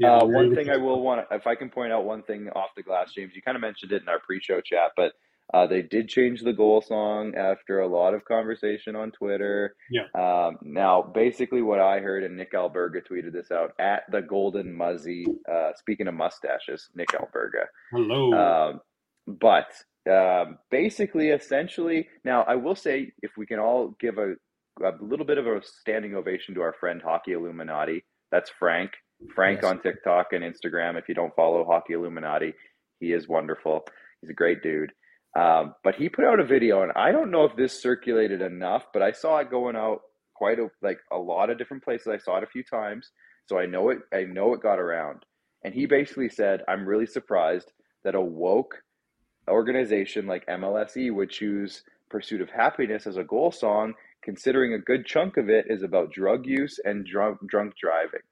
Yeah, uh, one thing I will want, if I can point out one thing off the glass, James, you kind of mentioned it in our pre-show chat, but uh, they did change the goal song after a lot of conversation on Twitter. Yeah. Um, now, basically, what I heard, and Nick Alberga tweeted this out at the Golden Muzzy. Uh, speaking of mustaches, Nick Alberga. Hello. Um, but um, basically, essentially, now I will say, if we can all give a, a little bit of a standing ovation to our friend Hockey Illuminati. That's Frank. Frank yes. on TikTok and Instagram. If you don't follow Hockey Illuminati, he is wonderful. He's a great dude. Um, but he put out a video, and I don't know if this circulated enough, but I saw it going out quite a like a lot of different places. I saw it a few times, so I know it. I know it got around. And he basically said, "I'm really surprised that a woke organization like MLSE would choose "Pursuit of Happiness" as a goal song, considering a good chunk of it is about drug use and drunk drunk driving."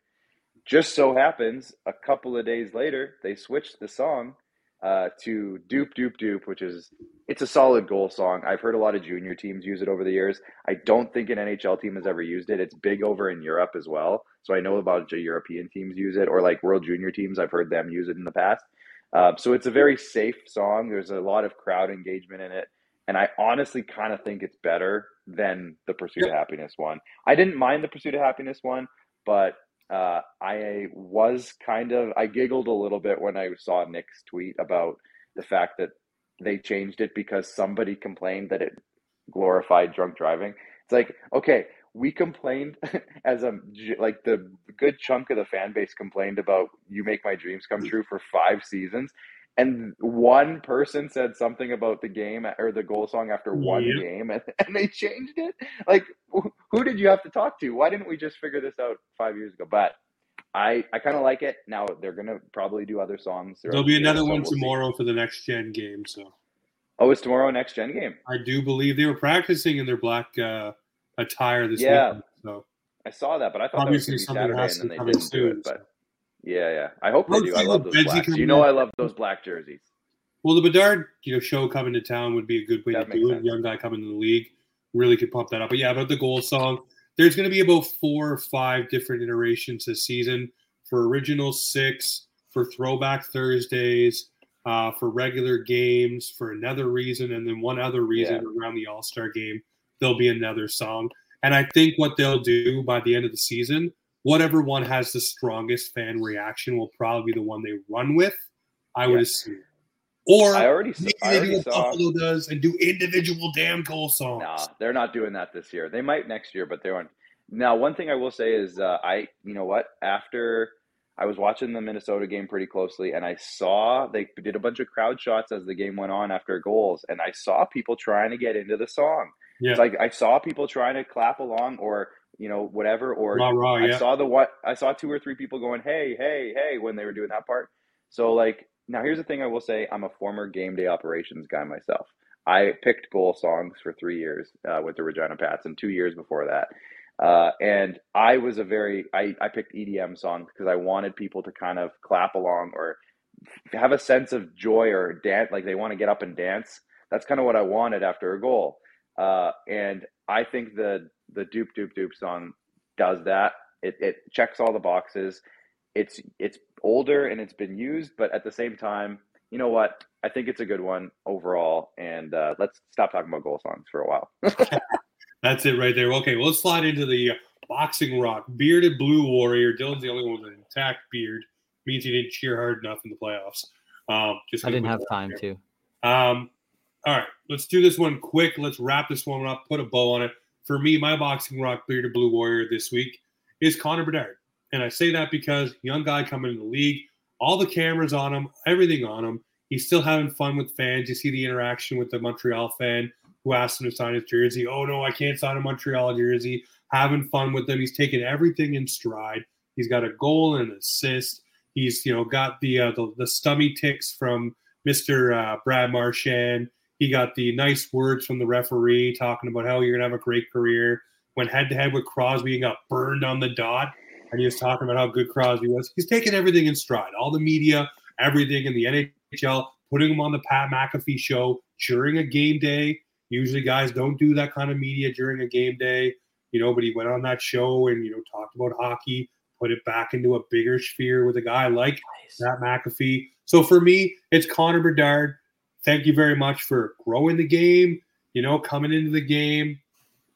Just so happens, a couple of days later, they switched the song uh, to Doop Doop Doop, which is it's a solid goal song. I've heard a lot of junior teams use it over the years. I don't think an NHL team has ever used it. It's big over in Europe as well, so I know about European teams use it, or like World Junior teams. I've heard them use it in the past. Uh, so it's a very safe song. There's a lot of crowd engagement in it, and I honestly kind of think it's better than the Pursuit of Happiness one. I didn't mind the Pursuit of Happiness one, but uh, I was kind of I giggled a little bit when I saw Nick's tweet about the fact that they changed it because somebody complained that it glorified drunk driving. It's like, okay, we complained *laughs* as a like the good chunk of the fan base complained about "You Make My Dreams Come True" for five seasons, and one person said something about the game or the goal song after one yep. game and, *laughs* and they changed it? Like who did you have to talk to? Why didn't we just figure this out five years ago? But i i kind of like it. Now they're gonna probably do other songs there'll be another one we'll tomorrow see. for the next gen game so. Oh it's tomorrow next gen game? I do believe they were practicing in their black uh attire this yeah. weekend, so. I saw that but i thought obviously that was saturday and then they didn't soon, it but yeah, yeah. I hope they do. I love those blacks. You know, I love those black jerseys. Well, the Bedard, you know, show coming to town would be a good way that to do it. Young guy coming to the league really could pump that up. But yeah, about the goal song, there's going to be about four or five different iterations this season for original six, for throwback Thursdays, uh, for regular games, for another reason, and then one other reason yeah. around the All Star game. There'll be another song. And I think what they'll do by the end of the season whatever one has the strongest fan reaction will probably be the one they run with. I would assume. Or I already, I already what saw, Buffalo does and do individual damn goal songs. Nah, they're not doing that this year. They might next year, but they aren't. Now, one thing I will say is, uh, I, you know what? After I was watching the Minnesota game pretty closely, and I saw they did a bunch of crowd shots as the game went on after goals, and I saw people trying to get into the song. Yeah. It's like I saw people trying to clap along or you know, whatever. Or I yeah. saw the what I saw two or three people going, hey, hey, hey, when they were doing that part. So like now here's the thing I will say, I'm a former game day operations guy myself. I picked goal songs for three years uh, with the Regina Pats and two years before that. Uh, and I was a very I, I picked EDM songs because I wanted people to kind of clap along or have a sense of joy or dance like they want to get up and dance. That's kind of what I wanted after a goal. Uh, and I think the the Doop Doop Doop song does that. It, it checks all the boxes. It's it's older and it's been used, but at the same time, you know what? I think it's a good one overall. And uh, let's stop talking about goal songs for a while. *laughs* That's it right there. Okay, well, let's slide into the boxing rock. Bearded Blue Warrior. Dylan's the only one with an intact beard. Means he didn't cheer hard enough in the playoffs. Um, just I didn't have time to. Um, all right, let's do this one quick. Let's wrap this one up. Put a bow on it for me, my boxing rock bearded blue warrior this week is Connor Bedard. And I say that because young guy coming in the league, all the cameras on him, everything on him. He's still having fun with fans. You see the interaction with the Montreal fan who asked him to sign his jersey. Oh no, I can't sign a Montreal jersey. Having fun with them. He's taking everything in stride. He's got a goal and an assist. He's you know got the uh, the, the stummy ticks from Mister uh, Brad Marchand. He got the nice words from the referee talking about how you're gonna have a great career. Went head to head with Crosby and got burned on the dot. And he was talking about how good Crosby was. He's taking everything in stride. All the media, everything in the NHL, putting him on the Pat McAfee show during a game day. Usually guys don't do that kind of media during a game day, you know, but he went on that show and, you know, talked about hockey, put it back into a bigger sphere with a guy like nice. Pat McAfee. So for me, it's Connor Bedard thank you very much for growing the game, you know, coming into the game.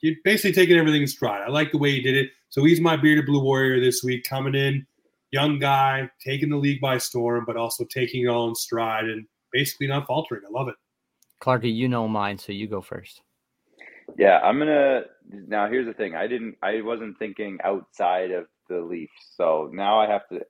You're basically taking everything in stride. I like the way he did it. So he's my bearded blue warrior this week, coming in, young guy, taking the league by storm, but also taking it all in stride and basically not faltering. I love it. Clarky, you know mine, so you go first. Yeah, I'm gonna. Now, here's the thing. I didn't. I wasn't thinking outside of the Leafs, so now I have to,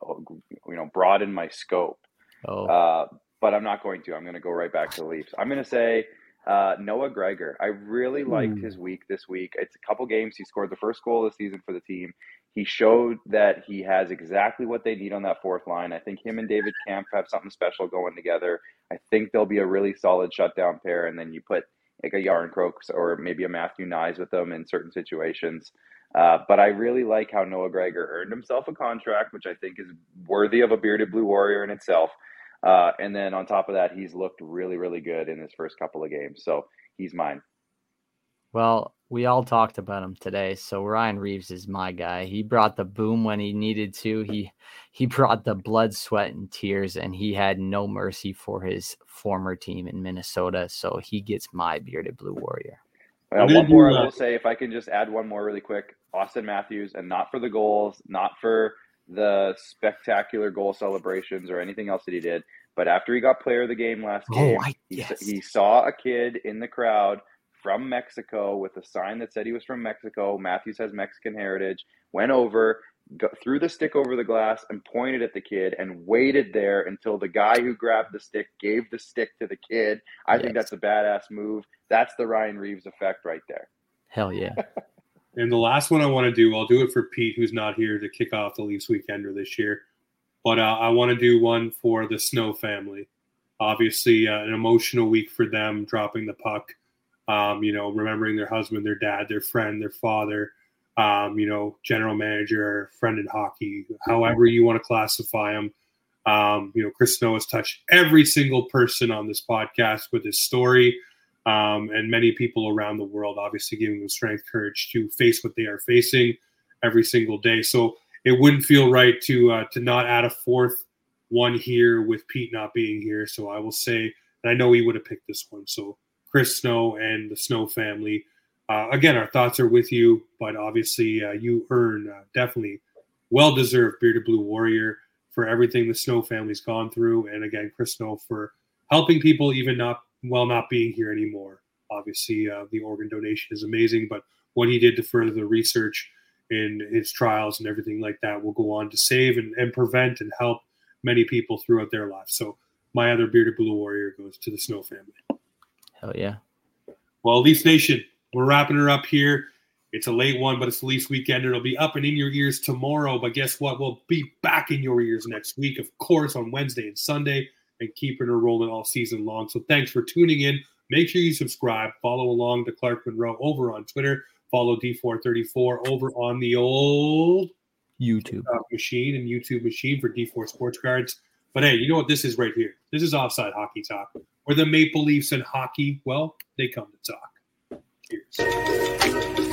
you know, broaden my scope. Oh. Uh, but I'm not going to. I'm going to go right back to the Leafs. I'm going to say uh, Noah Gregor. I really liked mm. his week this week. It's a couple games. He scored the first goal of the season for the team. He showed that he has exactly what they need on that fourth line. I think him and David Kampf have something special going together. I think they'll be a really solid shutdown pair. And then you put like a Järnkrok or maybe a Matthew Knies with them in certain situations. Uh, but I really like how Noah Gregor earned himself a contract, which I think is worthy of a bearded blue warrior in itself. Uh, and then on top of that, he's looked really, really good in his first couple of games. So he's mine. Well, we all talked about him today. So Ryan Reaves is my guy. He brought the boom when he needed to. He he brought the blood, sweat, and tears, and he had no mercy for his former team in Minnesota. So he gets my bearded blue warrior. Uh, one more I will say, if I can just add one more really quick, Auston Matthews, and not for the goals, not for the spectacular goal celebrations or anything else that he did. But after he got player of the game last oh, game, I, yes. he, he saw a kid in the crowd from Mexico with a sign that said he was from Mexico. Matthews has Mexican heritage. Went over, got, threw the stick over the glass and pointed at the kid and waited there until the guy who grabbed the stick gave the stick to the kid. I yes. think that's a badass move. That's the Ryan Reaves effect right there. Hell yeah. *laughs* and the last one I want to do, I'll do it for Pete, who's not here to kick off the Leafs Weekender this year. But uh, I want to do one for the Snow family. Obviously, uh, an emotional week for them dropping the puck. Um, you know, remembering their husband, their dad, their friend, their father um, you know, general manager, friend in hockey, however you want to classify him. Um, you know, Chris Snow has touched every single person on this podcast with his story, um, and many people around the world, obviously giving them strength, courage to face what they are facing every single day. So it wouldn't feel right to uh, to not add a fourth one here with Pete not being here. So I will say, and I know he would have picked this one. So Chris Snow and the Snow family uh, again, our thoughts are with you, but obviously, uh, you earn uh, definitely well deserved Bearded Blue Warrior for everything the Snow family's gone through. And again, Chris Snow for helping people, even not while not being here anymore. Obviously, uh, the organ donation is amazing, but what he did to further the research in his trials and everything like that will go on to save and, and prevent and help many people throughout their lives. So, my other Bearded Blue Warrior goes to the Snow family. Hell yeah. Well, Leafs Nation, we're wrapping her up here. It's a late one, but it's the Leafs weekend. It'll be up and in your ears tomorrow. But guess what? We'll be back in your ears next week, of course, on Wednesday and Sunday, and keeping her rolling all season long. So thanks for tuning in. Make sure you subscribe. Follow along to Clark Monroe over on Twitter. Follow D434 over on the old YouTube uh, machine and YouTube machine for D4 Sports Cards. But hey, you know what this is right here? This is Offside Hockey Talk, where the Maple Leafs and hockey, well, they come to talk. Cheers.